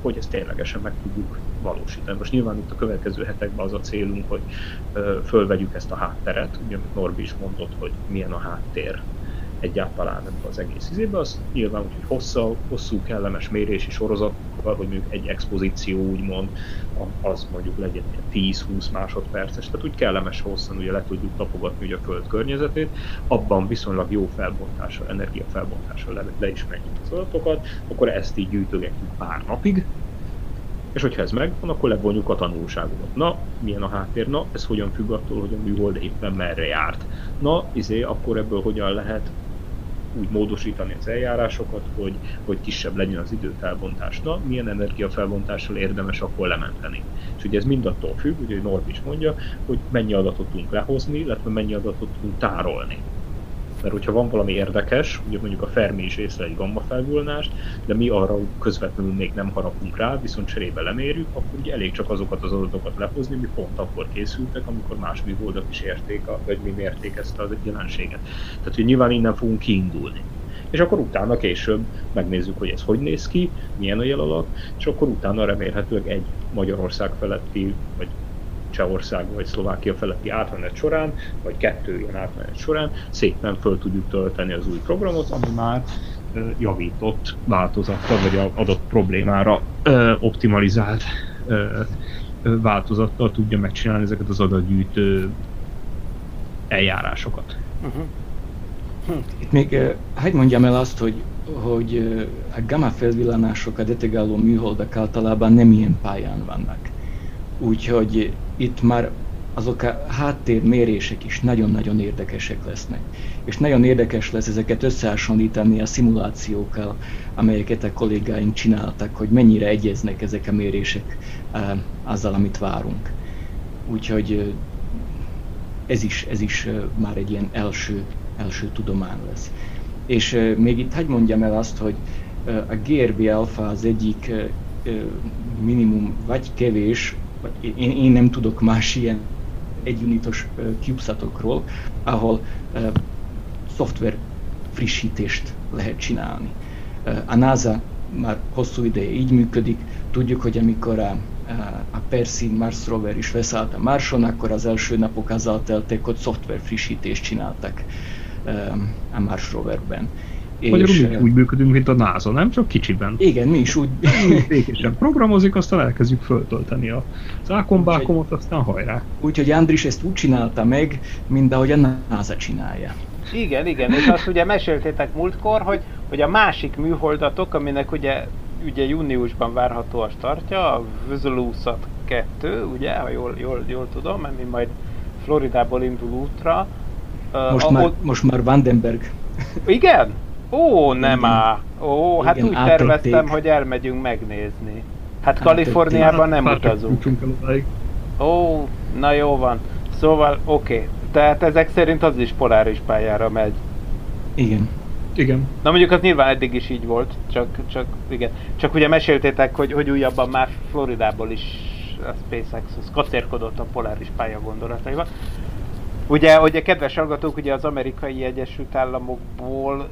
hogy ezt ténylegesen meg tudjuk valósítani. Most nyilván itt a következő hetekben az a célunk, hogy fölvegyük ezt a hátteret, ugye amit Norbi is mondott, hogy milyen a háttér egyáltalán ebben az egész izében, az nyilván úgy, hogy hossza, hosszú, kellemes mérési sorozatokkal, hogy mondjuk egy expozíció úgymond, az mondjuk legyen 10-20 másodperces, tehát úgy kellemes hosszan ugye le tudjuk tapogatni ugye a Föld környezetét, abban viszonylag jó felbontással, energiafelbontással le, le is menjük az adatokat, akkor ezt így gyűjtögetjük pár napig, és hogyha ez megvan, akkor levonjuk a tanulságokat. Na, milyen a háttér? Na, ez hogyan függ attól, hogy a műhold éppen merre járt? Na, izé, akkor ebből hogyan lehet úgy módosítani az eljárásokat, hogy, hogy kisebb legyen az időfelbontás. Na, milyen energiafelbontással érdemes akkor lementeni. És ugye ez mind attól függ, ugye Norb is mondja, hogy mennyi adatot tudunk lehozni, illetve mennyi adatot tudunk tárolni mert hogyha van valami érdekes, ugye mondjuk a Fermi is észre egy gamma felvullást, de mi arra közvetlenül még nem harapunk rá, viszont cserébe lemérjük, akkor ugye elég csak azokat az adatokat lehozni, mi pont akkor készültek, amikor más műholdak is érték, vagy mi mérték ezt a jelenséget. Tehát, hogy nyilván innen fogunk kiindulni és akkor utána később megnézzük, hogy ez hogy néz ki, milyen a jel alatt, és akkor utána remélhetőleg egy Magyarország feletti, vagy Csehország vagy Szlovákia feletti átmenet során, vagy kettő ilyen átmenet során szépen föl tudjuk tölteni az új programot, ami már javított változattal, vagy adott problémára optimalizált változattal tudja megcsinálni ezeket az adatgyűjtő eljárásokat. Uh-huh. Itt még hagyd mondjam el azt, hogy, hogy a gamma felvillanások a detegáló műholdak általában nem ilyen pályán vannak. Úgyhogy itt már azok a háttérmérések is nagyon-nagyon érdekesek lesznek. És nagyon érdekes lesz ezeket összehasonlítani a szimulációkkal, amelyeket a kollégáink csináltak, hogy mennyire egyeznek ezek a mérések azzal, amit várunk. Úgyhogy ez is, ez is már egy ilyen első, első tudomány lesz. És még itt hagy mondjam el azt, hogy a GRB alfa az egyik minimum vagy kevés én, én nem tudok más ilyen egyunitos CubeSatokról, ahol szoftver frissítést lehet csinálni. A NASA már hosszú ideje így működik, tudjuk, hogy amikor a, a Percy Mars rover is leszállt a Marson, akkor az első napok azzal teltek, hogy szoftver frissítést csináltak a Mars roverben. Magyarul mi úgy működünk, mint a NASA, nem? Csak kicsiben. Igen, mi is úgy. Békésen programozik, aztán elkezdjük föltölteni a ákombákomot, aztán hajrá. Úgyhogy Andris ezt úgy csinálta meg, mint ahogy a NASA csinálja. Igen, igen, és azt ugye meséltétek múltkor, hogy, hogy a másik műholdatok, aminek ugye, ugye júniusban várható a startja, a Vözelusat 2, ugye, ha jól, jól, jól tudom, mert mi majd Floridából indul útra. Most, uh, már, ott... most már Vandenberg. Igen? Ó, nem á. Ó, hát Igen, úgy áttették. terveztem, hogy elmegyünk megnézni. Hát Kaliforniában nem utazunk. Ó, na jó van. Szóval, oké. Okay. Tehát ezek szerint az is poláris pályára megy. Igen. Igen. Na mondjuk az nyilván eddig is így volt, csak, csak igen. Csak ugye meséltétek, hogy, hogy újabban már Floridából is a SpaceX az kacérkodott a poláris pálya gondolataival. Ugye, ugye kedves hallgatók, ugye az amerikai Egyesült Államokból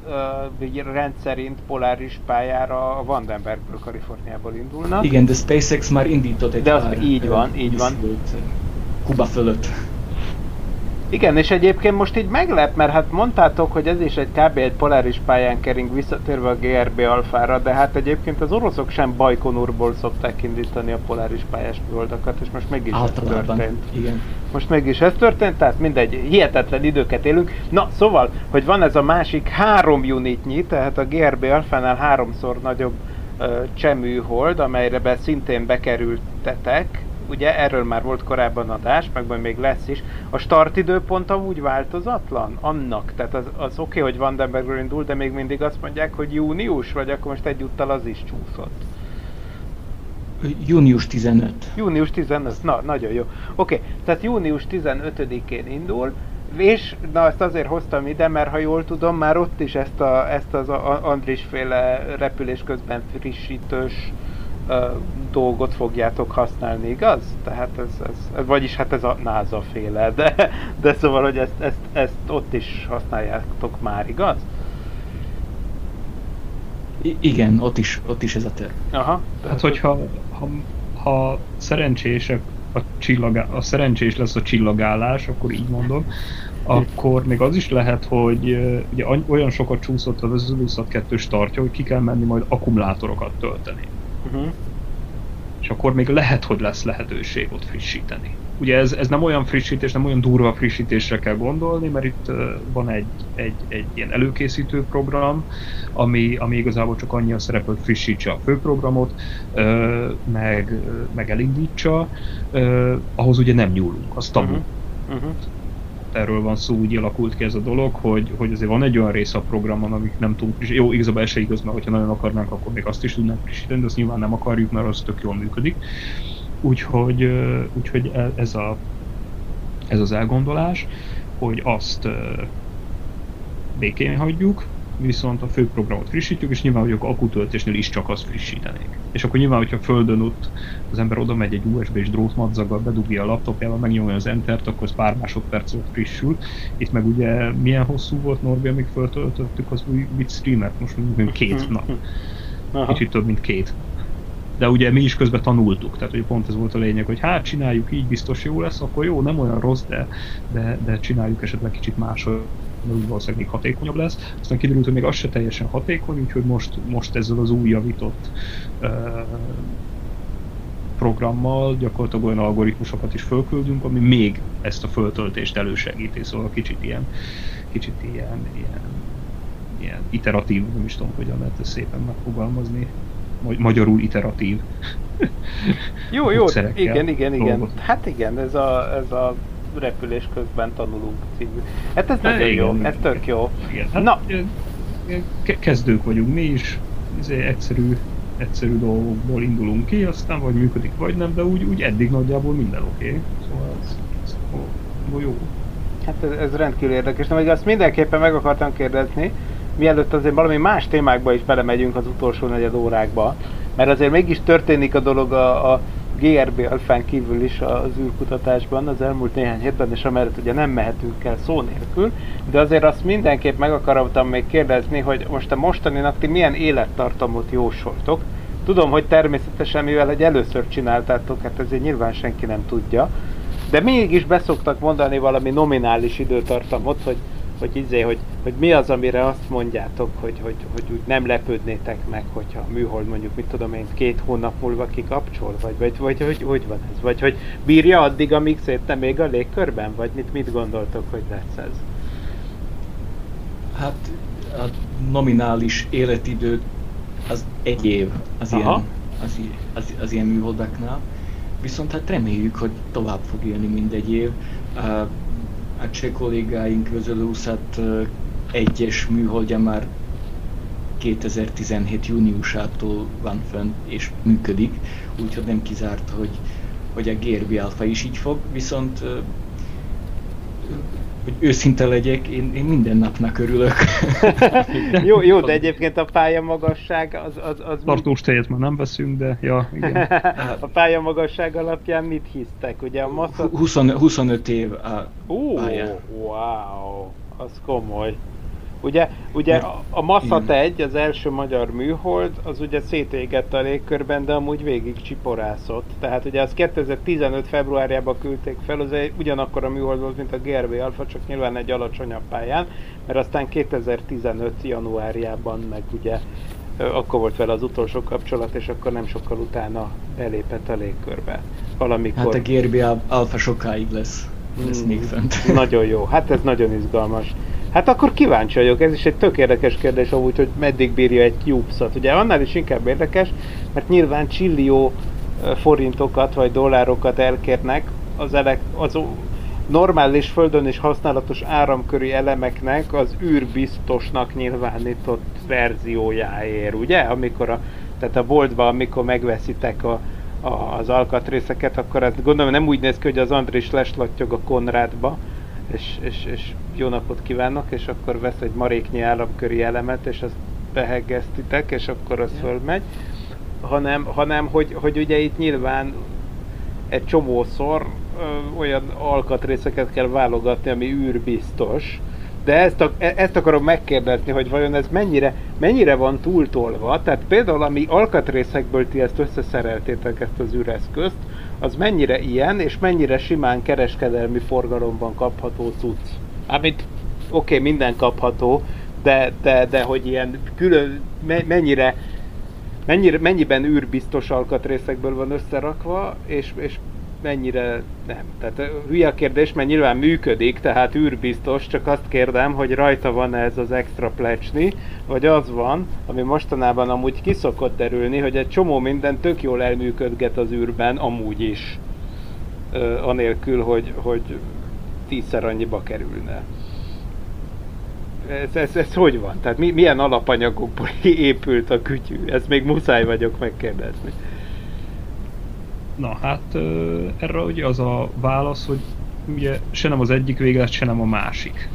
uh, rendszerint poláris pályára a Vandenbergből, Kaliforniából indulna. Igen, de SpaceX már indított egy De az pár, így van, így van. Kuba fölött. Igen, és egyébként most így meglep, mert hát mondtátok, hogy ez is egy kb. egy poláris pályán kering visszatérve a GRB alfára, de hát egyébként az oroszok sem Bajkonurból szokták indítani a poláris pályás műholdakat, és most mégis Általában, ez történt. Igen. Most mégis ez történt, tehát mindegy, hihetetlen időket élünk. Na, szóval, hogy van ez a másik három unitnyi, tehát a GRB alfánál háromszor nagyobb uh, cseműhold, amelyre be szintén bekerültetek, ugye erről már volt korábban adás, meg majd még lesz is, a startidőpont úgy változatlan? Annak. Tehát az, az oké, okay, hogy Vandenbergről indul, de még mindig azt mondják, hogy június, vagy akkor most egyúttal az is csúszott. Június 15. Június 15, na, nagyon jó. Oké, okay, tehát június 15-én indul, És, na ezt azért hoztam ide, mert ha jól tudom, már ott is ezt, a, ezt az Andris féle repülés közben frissítős dolgot fogjátok használni, igaz? Tehát ez, ez, vagyis hát ez a NASA féle, de, de szóval, hogy ezt, ezt, ezt ott is használjátok már, igaz? I- igen, ott is, ott is ez a terv. Aha. Hát, hogyha ha, ha szerencsések a, csillagá, a szerencsés lesz a csillagállás, akkor így mondom, akkor még az is lehet, hogy ugye olyan sokat csúszott az Zuluszat 2 startja, hogy ki kell menni majd akkumulátorokat tölteni. Uh-huh. És akkor még lehet, hogy lesz lehetőség ott frissíteni. Ugye ez, ez nem olyan frissítés, nem olyan durva frissítésre kell gondolni, mert itt van egy, egy, egy ilyen előkészítő program, ami, ami igazából csak annyi a szerep, hogy frissítse a főprogramot, meg, meg elindítsa, ahhoz ugye nem nyúlunk, az tabu. Uh-huh. Uh-huh erről van szó, úgy alakult ki ez a dolog, hogy, hogy azért van egy olyan része a programon, amik nem tudunk, és jó, igazából se igaz, mert hogyha nagyon akarnánk, akkor még azt is tudnánk frissíteni, de azt nyilván nem akarjuk, mert az tök jól működik. Úgyhogy, úgyhogy e, ez, a, ez az elgondolás, hogy azt békén hagyjuk, viszont a fő programot frissítjük, és nyilván, hogy akutöltésnél is csak azt frissítenék. És akkor nyilván, hogyha földön ott az ember oda megy egy USB-s drótmadzaggal, bedugja a laptopjába, megnyomja az Entert, akkor az pár másodperc alatt frissül. Itt meg ugye milyen hosszú volt Norbi, amíg föltöltöttük az új streamet, most mondjuk két nap. Kicsit több, mint két de ugye mi is közben tanultuk, tehát ugye pont ez volt a lényeg, hogy hát csináljuk így, biztos jó lesz, akkor jó, nem olyan rossz, de, de, de csináljuk esetleg kicsit máshogy, valószínűleg még hatékonyabb lesz. Aztán kiderült, hogy még az se teljesen hatékony, úgyhogy most, most ezzel az új javított uh, programmal gyakorlatilag olyan algoritmusokat is fölküldünk, ami még ezt a föltöltést elősegíti, szóval kicsit ilyen, kicsit ilyen, ilyen, ilyen iteratív, nem is tudom, hogyan lehet ezt szépen megfogalmazni, magyarul iteratív. Jó, jó, igen, igen, igen. Hát igen, ez a, ez a repülés közben tanulunk című. Hát ez nagyon jó, ez tök jó. Igen, hát Na. Kezdők vagyunk mi is, izé egyszerű, egyszerű dolgokból indulunk ki, aztán vagy működik, vagy nem, de úgy, úgy eddig nagyjából minden oké. Okay. Szóval ez, ez jó. Hát ez, ez rendkívül érdekes. Na, azt mindenképpen meg akartam kérdezni, mielőtt azért valami más témákba is belemegyünk az utolsó negyed órákba, mert azért mégis történik a dolog a, a GRB alfán kívül is az űrkutatásban az elmúlt néhány hétben, és amellett ugye nem mehetünk el szó nélkül, de azért azt mindenképp meg akartam még kérdezni, hogy most a mostani ti milyen élettartamot jósoltok. Tudom, hogy természetesen, mivel egy először csináltátok, hát ezért nyilván senki nem tudja, de mégis beszoktak mondani valami nominális időtartamot, hogy hogy, izé, hogy, hogy mi az, amire azt mondjátok, hogy, hogy, hogy úgy nem lepődnétek meg, hogyha a műhold mondjuk, mit tudom én, két hónap múlva kikapcsol, vagy, vagy, vagy hogy, hogy van ez? Vagy hogy bírja addig, amíg szétne még a légkörben, vagy mit, mit gondoltok, hogy lesz ez? Hát a nominális életidő az egy év az ilyen, az, az, az ilyen műholdaknál. Viszont hát reméljük, hogy tovább fog élni mindegy év. Uh, a cseh kollégáink 20 egyes műholdja már 2017 júniusától van fönn és működik, úgyhogy nem kizárt, hogy, hogy a GRB Alpha is így fog, viszont hogy őszinte legyek, én, én minden napnak örülök. jó, jó, de egyébként a pálya magasság az... az, az Tartós tejet már nem veszünk, de ja, igen. a pálya magasság alapján mit hisztek? Ugye a massza... 20, 25 év a Ó, pálya. wow, az komoly. Ugye, ugye a, a Massat 1, az első magyar műhold, az ugye szétégett a légkörben, de amúgy végig csiporászott. Tehát ugye az 2015 februárjában küldték fel, az egy, ugyanakkor a műhold volt, mint a GRB Alpha, csak nyilván egy alacsonyabb pályán, mert aztán 2015 januárjában meg ugye akkor volt vele az utolsó kapcsolat, és akkor nem sokkal utána belépett a légkörbe. Valamikor... Hát a GRB Alpha sokáig lesz, lesz hmm, még fent. Nagyon jó, hát ez nagyon izgalmas. Hát akkor kíváncsi vagyok, ez is egy tök érdekes kérdés amúgy, hogy meddig bírja egy CubeSat. Ugye annál is inkább érdekes, mert nyilván csillió forintokat vagy dollárokat elkérnek az, elek, az normális földön is használatos áramköri elemeknek az űrbiztosnak nyilvánított verziójáért, ugye? Amikor a, tehát a boltban, amikor megveszitek a, a, az alkatrészeket, akkor ez gondolom nem úgy néz ki, hogy az Andris leslattyog a Konrádba, és, és, és jó napot kívánok, és akkor vesz egy maréknyi államköri elemet, és azt beheggesztitek, és akkor az fölmegy, hanem, hanem hogy, hogy ugye itt nyilván egy csomószor ö, olyan alkatrészeket kell válogatni, ami űrbiztos, de ezt, a, e, ezt akarom megkérdezni, hogy vajon ez mennyire, mennyire van túltolva, tehát például ami alkatrészekből ti ezt összeszereltétek ezt az üreszközt, az mennyire ilyen, és mennyire simán kereskedelmi forgalomban kapható cucc. Amit oké, okay, minden kapható, de, de, de hogy ilyen külön, mennyire, mennyire, mennyiben űrbiztos alkatrészekből van összerakva, és, és mennyire nem. Tehát hülye a kérdés, mert nyilván működik, tehát űrbiztos, csak azt kérdem, hogy rajta van ez az extra plecsni, vagy az van, ami mostanában amúgy kiszokott derülni, hogy egy csomó minden tök jól elműködget az űrben, amúgy is. Ö, anélkül, hogy, hogy tízszer annyiba kerülne. Ez, ez, ez hogy van? Tehát mi, milyen alapanyagokból épült a kütyű? Ezt még muszáj vagyok megkérdezni. Na hát erre ugye az a válasz, hogy ugye se nem az egyik véglet, se nem a másik.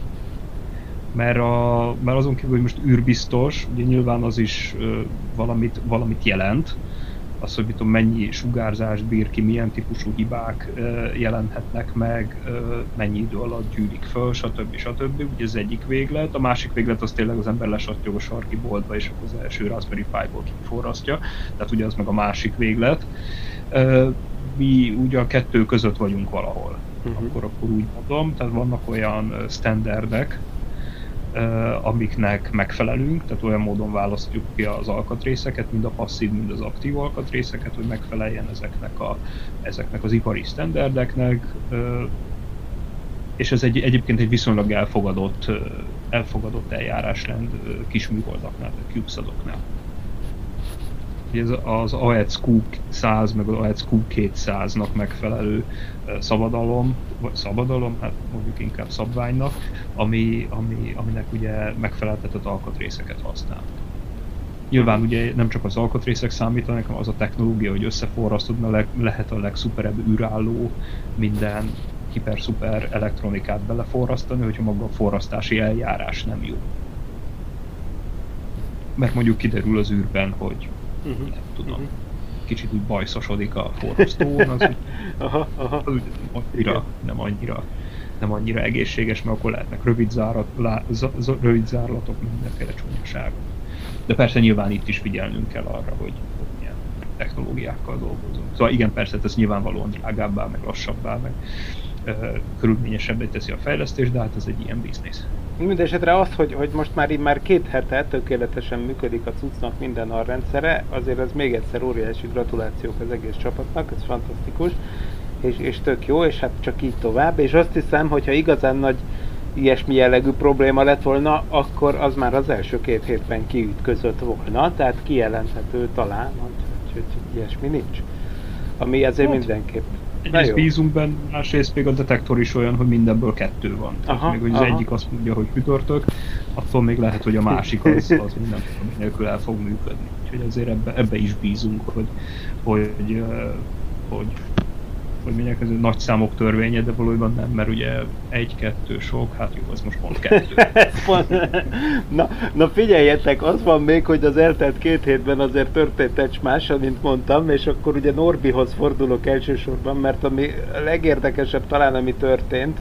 Mert, a, mert azon kívül, hogy most űrbiztos, ugye nyilván az is valamit, valamit jelent, az, hogy tudom, mennyi sugárzást bír ki, milyen típusú hibák jelenhetnek meg, mennyi idő alatt gyűlik föl, stb. stb. Ugye ez egyik véglet. A másik véglet az tényleg az ember lesattyog a sarki boltba, és akkor az első Raspberry Pi-ból kiforrasztja. Tehát ugye az meg a másik véglet mi ugye a kettő között vagyunk valahol. Uh-huh. Akkor, akkor úgy mondom, tehát vannak olyan standardek, amiknek megfelelünk, tehát olyan módon választjuk ki az alkatrészeket, mind a passzív, mind az aktív alkatrészeket, hogy megfeleljen ezeknek, a, ezeknek az ipari standardeknek, és ez egy, egyébként egy viszonylag elfogadott, elfogadott eljárásrend kisműholdaknál, CubeSat-oknál hogy ez az AEC Q100 meg az AEC Q200-nak megfelelő szabadalom, vagy szabadalom, hát mondjuk inkább szabványnak, ami, ami, aminek ugye megfeleltetett alkatrészeket használ. Nyilván ugye nem csak az alkatrészek számítanak, hanem az a technológia, hogy összeforrasztod, mert lehet a legszuperebb űrálló minden hiper-szuper elektronikát beleforrasztani, hogyha maga a forrasztási eljárás nem jó. Mert mondjuk kiderül az űrben, hogy uh-huh. nem tudom, uh-huh. kicsit úgy bajszosodik a forrasztón, az úgy, aha, aha. Az úgy annyira, nem annyira nem annyira egészséges, mert akkor lehetnek rövid, zárat, lá, z, z, rövid zárlatok, mindenféle csúnyaságok. De persze nyilván itt is figyelnünk kell arra, hogy, milyen technológiákkal dolgozunk. Szóval igen, persze ez nyilvánvalóan drágábbá, meg lassabbá, meg körülményesebbé teszi a fejlesztést, de hát ez egy ilyen biznisz. Mindenesetre az, hogy, hogy most már így már két hete tökéletesen működik a cuccnak minden a rendszere, azért az még egyszer óriási gratulációk az egész csapatnak, ez fantasztikus, és, és tök jó, és hát csak így tovább, és azt hiszem, hogyha igazán nagy ilyesmi jellegű probléma lett volna, akkor az már az első két hétben kiütközött volna, tehát kijelenthető talán, hogy, hogy, hogy ilyesmi nincs. Ami azért hát, mindenképp Egyrészt bízunk benne, másrészt még a detektor is olyan, hogy mindenből kettő van. Tehát aha, még hogy az aha. egyik azt mondja, hogy kütörtök, attól még lehet, hogy a másik az, az minden nélkül el fog működni. Úgyhogy azért ebbe, ebbe is bízunk, hogy, hogy, hogy hogy mondják, ez egy nagy számok törvénye, de valójában nem, mert ugye egy-kettő sok, hát jó, az most pont kettő. na, na figyeljetek, az van még, hogy az eltelt két hétben azért történt egy más, mint mondtam, és akkor ugye Norbihoz fordulok elsősorban, mert ami legérdekesebb talán, ami történt,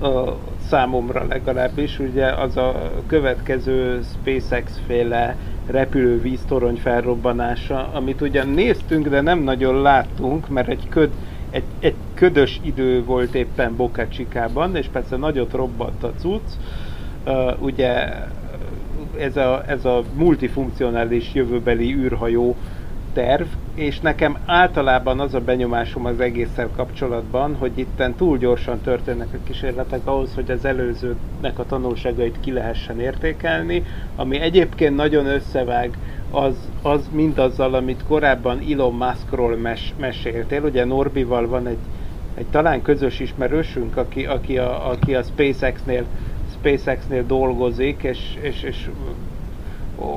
a számomra legalábbis, ugye az a következő SpaceX féle repülő víztorony felrobbanása, amit ugyan néztünk, de nem nagyon láttunk, mert egy köd egy, egy ködös idő volt éppen Boca Chicában, és persze nagyot robbant a cucc. Uh, ugye ez a, ez a multifunkcionális jövőbeli űrhajó terv, és nekem általában az a benyomásom az egésszel kapcsolatban, hogy itten túl gyorsan történnek a kísérletek ahhoz, hogy az előzőnek a tanulságait ki lehessen értékelni, ami egyébként nagyon összevág az, az mindazzal, amit korábban Elon Muskról mes, meséltél. Ugye Norbival van egy, egy talán közös ismerősünk, aki, aki a, aki a SpaceX-nél SpaceX-nél dolgozik, és, és, és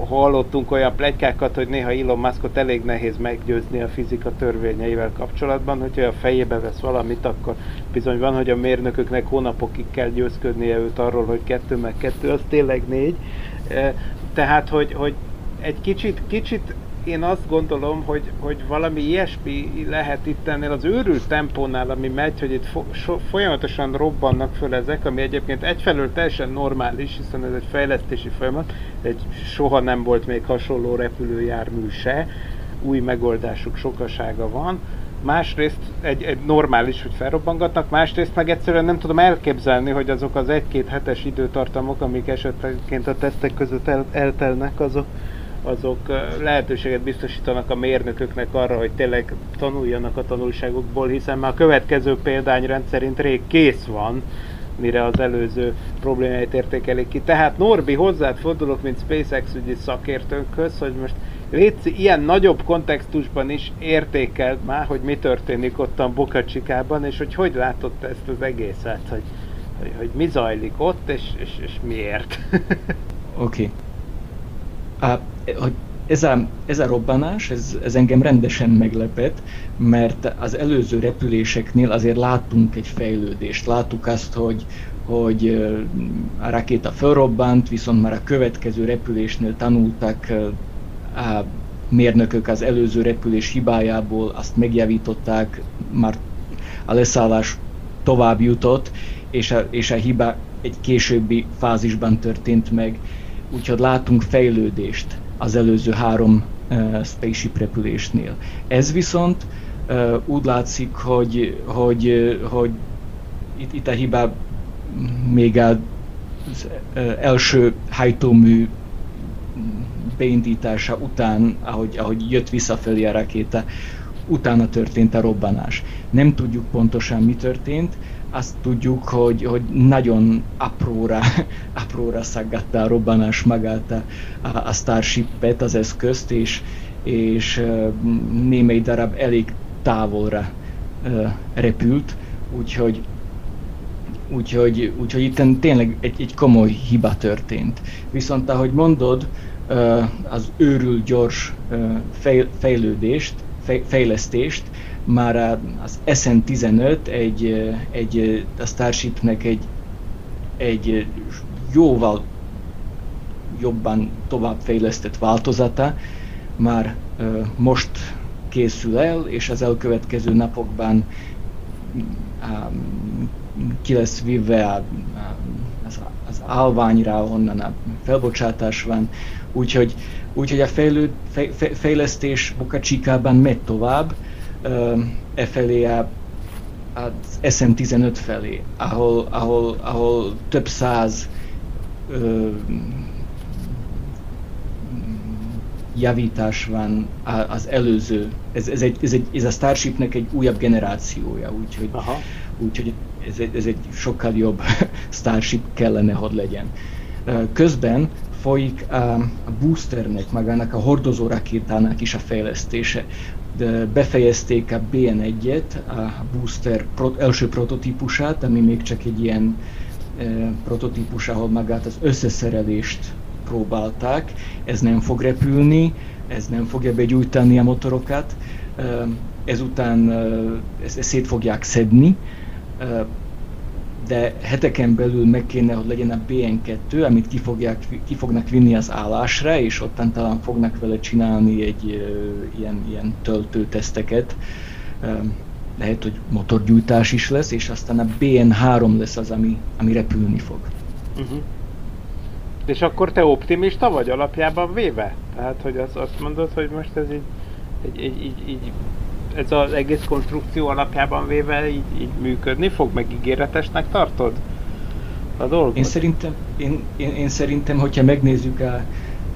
hallottunk olyan plegykákat, hogy néha Elon Muskot elég nehéz meggyőzni a fizika törvényeivel kapcsolatban, hogyha a fejébe vesz valamit, akkor bizony van, hogy a mérnököknek hónapokig kell győzködnie őt arról, hogy kettő meg kettő, az tényleg négy. Tehát, hogy, hogy egy kicsit, kicsit én azt gondolom, hogy, hogy valami ilyesmi lehet itt ennél az őrült tempónál, ami megy, hogy itt fo- so- folyamatosan robbannak föl ezek, ami egyébként egyfelől teljesen normális, hiszen ez egy fejlesztési folyamat, egy soha nem volt még hasonló repülőjármű se, új megoldásuk sokasága van, másrészt egy, egy normális, hogy felrobbangatnak, másrészt meg egyszerűen nem tudom elképzelni, hogy azok az egy-két hetes időtartamok, amik esetként a tesztek között el, eltelnek, azok, azok lehetőséget biztosítanak a mérnököknek arra, hogy tényleg tanuljanak a tanulságokból, hiszen már a következő példány rendszerint rég kész van, mire az előző problémáit értékelik ki. Tehát Norbi, hozzád fordulok, mint SpaceX ügyi szakértőnkhöz, hogy most Léci, ilyen nagyobb kontextusban is értékeld már, hogy mi történik ott a Bokacsikában, és hogy hogy látott ezt az egészet, hogy, hogy, hogy mi zajlik ott, és, és, és miért. Oké. Okay hogy ez a, ez a robbanás, ez, ez engem rendesen meglepett, mert az előző repüléseknél azért láttunk egy fejlődést. Láttuk azt, hogy, hogy a rakéta felrobbant, viszont már a következő repülésnél tanultak a mérnökök az előző repülés hibájából, azt megjavították, már a leszállás tovább jutott, és a, és a hiba egy későbbi fázisban történt meg, úgyhogy látunk fejlődést az előző három uh, spaceship repülésnél. Ez viszont uh, úgy látszik, hogy, hogy, hogy itt, itt a hibá még az első hajtómű beindítása után, ahogy, ahogy jött visszafelé a rakéta, utána történt a robbanás. Nem tudjuk pontosan mi történt, azt tudjuk, hogy, hogy nagyon apróra, apróra szaggatta a robbanás magát a, a Starship-et, az eszközt, és, és némely darab elég távolra repült, úgyhogy Úgyhogy, úgyhogy itt tényleg egy, egy komoly hiba történt. Viszont ahogy mondod, az őrült gyors fejlődést, fejlesztést már az SN15 egy, egy a Starshipnek egy, egy jóval jobban továbbfejlesztett változata már most készül el, és az elkövetkező napokban ki lesz vívve a, az, az állványra, onnan a felbocsátás van, úgyhogy, úgyhogy a fejlő, fej, fejlesztés Boca Chicában megy tovább, e felé a, az SM15 felé, ahol, ahol, ahol több száz ö, javítás van az előző, ez, ez, egy, ez, egy, ez a Starshipnek egy újabb generációja, úgyhogy, úgyhogy ez, egy, ez egy sokkal jobb Starship kellene, hogy legyen. Közben folyik a, a boosternek, magának a hordozó rakétának is a fejlesztése de befejezték a BN1-et, a booster pro- első prototípusát, ami még csak egy ilyen e, prototípus, ahol magát az összeszerelést próbálták. Ez nem fog repülni, ez nem fogja begyújtani a motorokat, e, ezután e, ezt, ezt szét fogják szedni, e, de heteken belül meg kéne, hogy legyen a BN2, amit ki, fogják, ki fognak vinni az állásra, és ottan talán fognak vele csinálni egy uh, ilyen, ilyen töltőteszteket. Uh, lehet, hogy motorgyújtás is lesz, és aztán a BN3 lesz az, ami, ami repülni fog. Uh-huh. És akkor te optimista vagy alapjában véve? Tehát, hogy azt, azt mondod, hogy most ez így, így, így, így, így ez az egész konstrukció alapjában véve így, így működni fog, meg ígéretesnek tartod a dolgot? Én szerintem, én, én, én szerintem hogyha megnézzük a,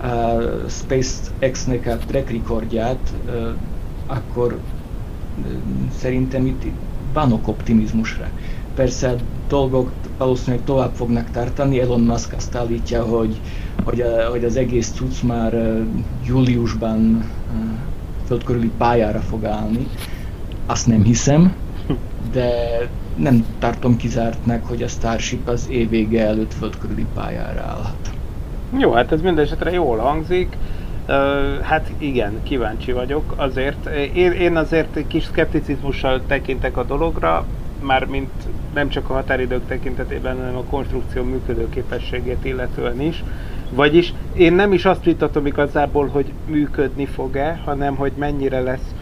a SpaceX-nek a track recordját, akkor szerintem itt van ok optimizmusra. Persze a dolgok valószínűleg tovább fognak tartani, Elon Musk azt állítja, hogy, hogy, a, hogy az egész cucc már júliusban földkörüli pályára fog állni. Azt nem hiszem, de nem tartom kizártnak, hogy a Starship az év vége előtt földkörüli pályára állhat. Jó, hát ez minden esetre jól hangzik. Hát igen, kíváncsi vagyok azért. Én, én azért kis szkepticizmussal tekintek a dologra, mármint nem csak a határidők tekintetében, hanem a konstrukció működőképességét illetően is. Vagyis én nem is azt vitatom igazából, hogy működni fog-e, hanem hogy mennyire lesz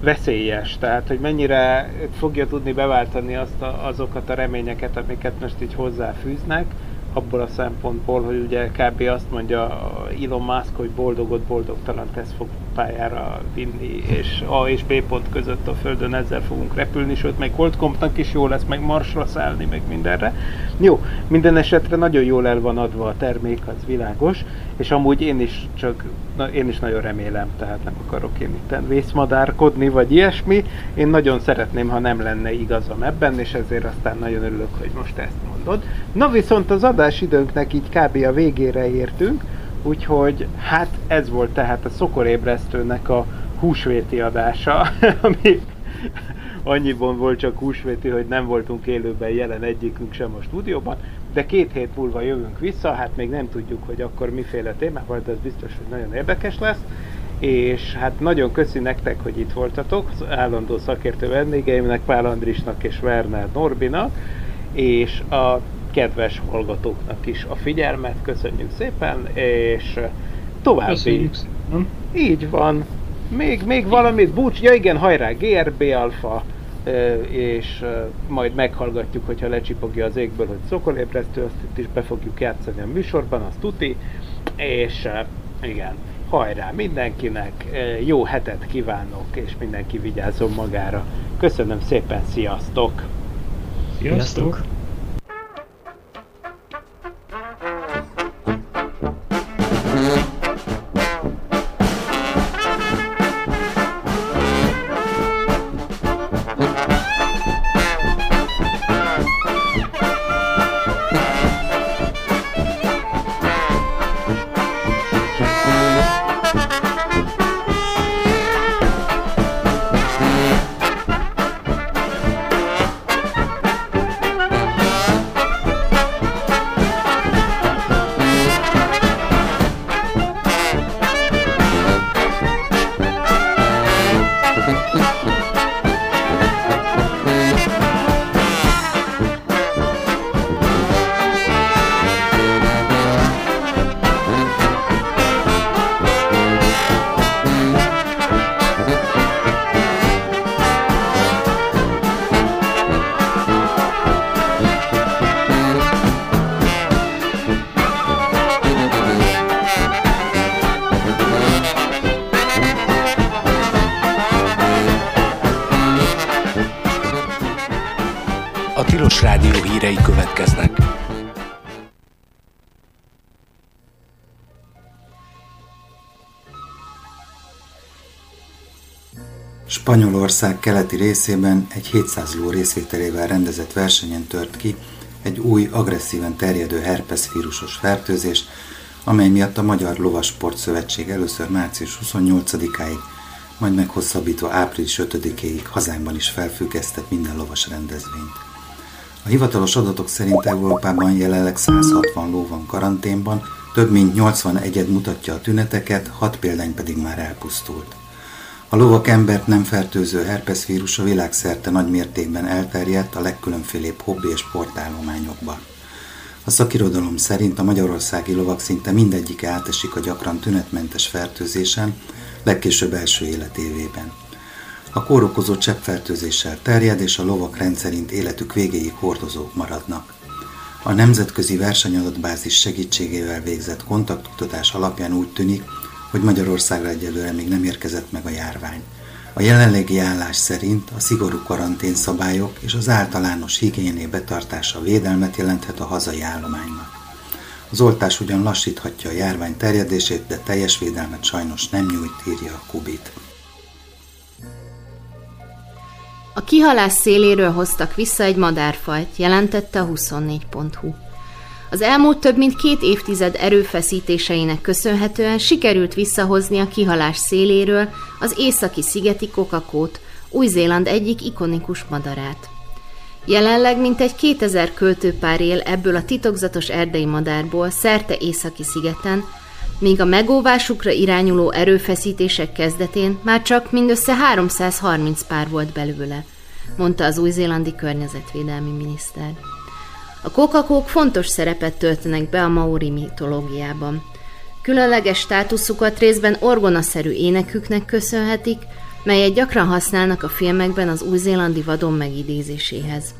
veszélyes, tehát hogy mennyire fogja tudni beváltani azt a, azokat a reményeket, amiket most így hozzáfűznek, abból a szempontból, hogy ugye kb. azt mondja Elon Musk, hogy boldogot boldogtalan tesz fog pályára vinni, és A és B pont között a Földön ezzel fogunk repülni, sőt meg Holdkompnak is jó lesz, meg Marsra szállni, meg mindenre. Jó, minden esetre nagyon jól el van adva a termék, az világos, és amúgy én is csak, na, én is nagyon remélem, tehát nem akarok én itt vészmadárkodni, vagy ilyesmi. Én nagyon szeretném, ha nem lenne igazam ebben, és ezért aztán nagyon örülök, hogy most ezt mondod. Na viszont az adásidőnknek így kb. a végére értünk, Úgyhogy hát ez volt tehát a szokorébresztőnek a húsvéti adása, ami annyiban volt csak húsvéti, hogy nem voltunk élőben jelen egyikünk sem a stúdióban, de két hét múlva jövünk vissza, hát még nem tudjuk, hogy akkor miféle témával, de ez biztos, hogy nagyon érdekes lesz. És hát nagyon köszi nektek, hogy itt voltatok, az állandó szakértő vendégeimnek, Pál Andrisnak és Werner Norbinak, és a kedves hallgatóknak is a figyelmet, köszönjük szépen, és további... Köszönjük szépen. Így van. Még, még valamit, búcs, ja igen, hajrá, GRB Alpha, és majd meghallgatjuk, hogyha lecsipogja az égből, hogy szokolébresztő, azt itt is be fogjuk játszani a műsorban, azt tuti, és igen, hajrá mindenkinek, jó hetet kívánok, és mindenki vigyázzon magára. Köszönöm szépen, sziasztok! Sziasztok! sziasztok. Mm-hmm. Spanyolország keleti részében egy 700 ló részvételével rendezett versenyen tört ki egy új, agresszíven terjedő herpes fertőzés, amely miatt a Magyar Lovasport Szövetség először március 28-áig, majd meghosszabbítva április 5-éig hazánkban is felfüggesztett minden lovas rendezvényt. A hivatalos adatok szerint Európában jelenleg 160 ló van karanténban, több mint 80 egyed mutatja a tüneteket, 6 példány pedig már elpusztult. A lovak embert nem fertőző herpesvírus a világszerte nagy mértékben elterjedt a legkülönfélébb hobbi és sportállományokban. A szakirodalom szerint a magyarországi lovak szinte mindegyik átesik a gyakran tünetmentes fertőzésen, legkésőbb első életévében. A kórokozó cseppfertőzéssel terjed, és a lovak rendszerint életük végéig hordozók maradnak. A nemzetközi versenyadatbázis segítségével végzett kontaktkutatás alapján úgy tűnik, hogy Magyarországra egyelőre még nem érkezett meg a járvány. A jelenlegi állás szerint a szigorú karantén szabályok és az általános higiéné betartása védelmet jelenthet a hazai állománynak. Az oltás ugyan lassíthatja a járvány terjedését, de teljes védelmet sajnos nem nyújt, írja a Kubit. A kihalás széléről hoztak vissza egy madárfajt, jelentette a 24.hu. Az elmúlt több mint két évtized erőfeszítéseinek köszönhetően sikerült visszahozni a kihalás széléről az északi szigeti kokakót, Új-Zéland egyik ikonikus madarát. Jelenleg mintegy 2000 költőpár él ebből a titokzatos erdei madárból szerte északi szigeten, míg a megóvásukra irányuló erőfeszítések kezdetén már csak mindössze 330 pár volt belőle, mondta az új-zélandi környezetvédelmi miniszter. A kokakók fontos szerepet töltenek be a maori mitológiában. Különleges státuszukat részben orgonaszerű éneküknek köszönhetik, melyet gyakran használnak a filmekben az új-zélandi vadon megidézéséhez.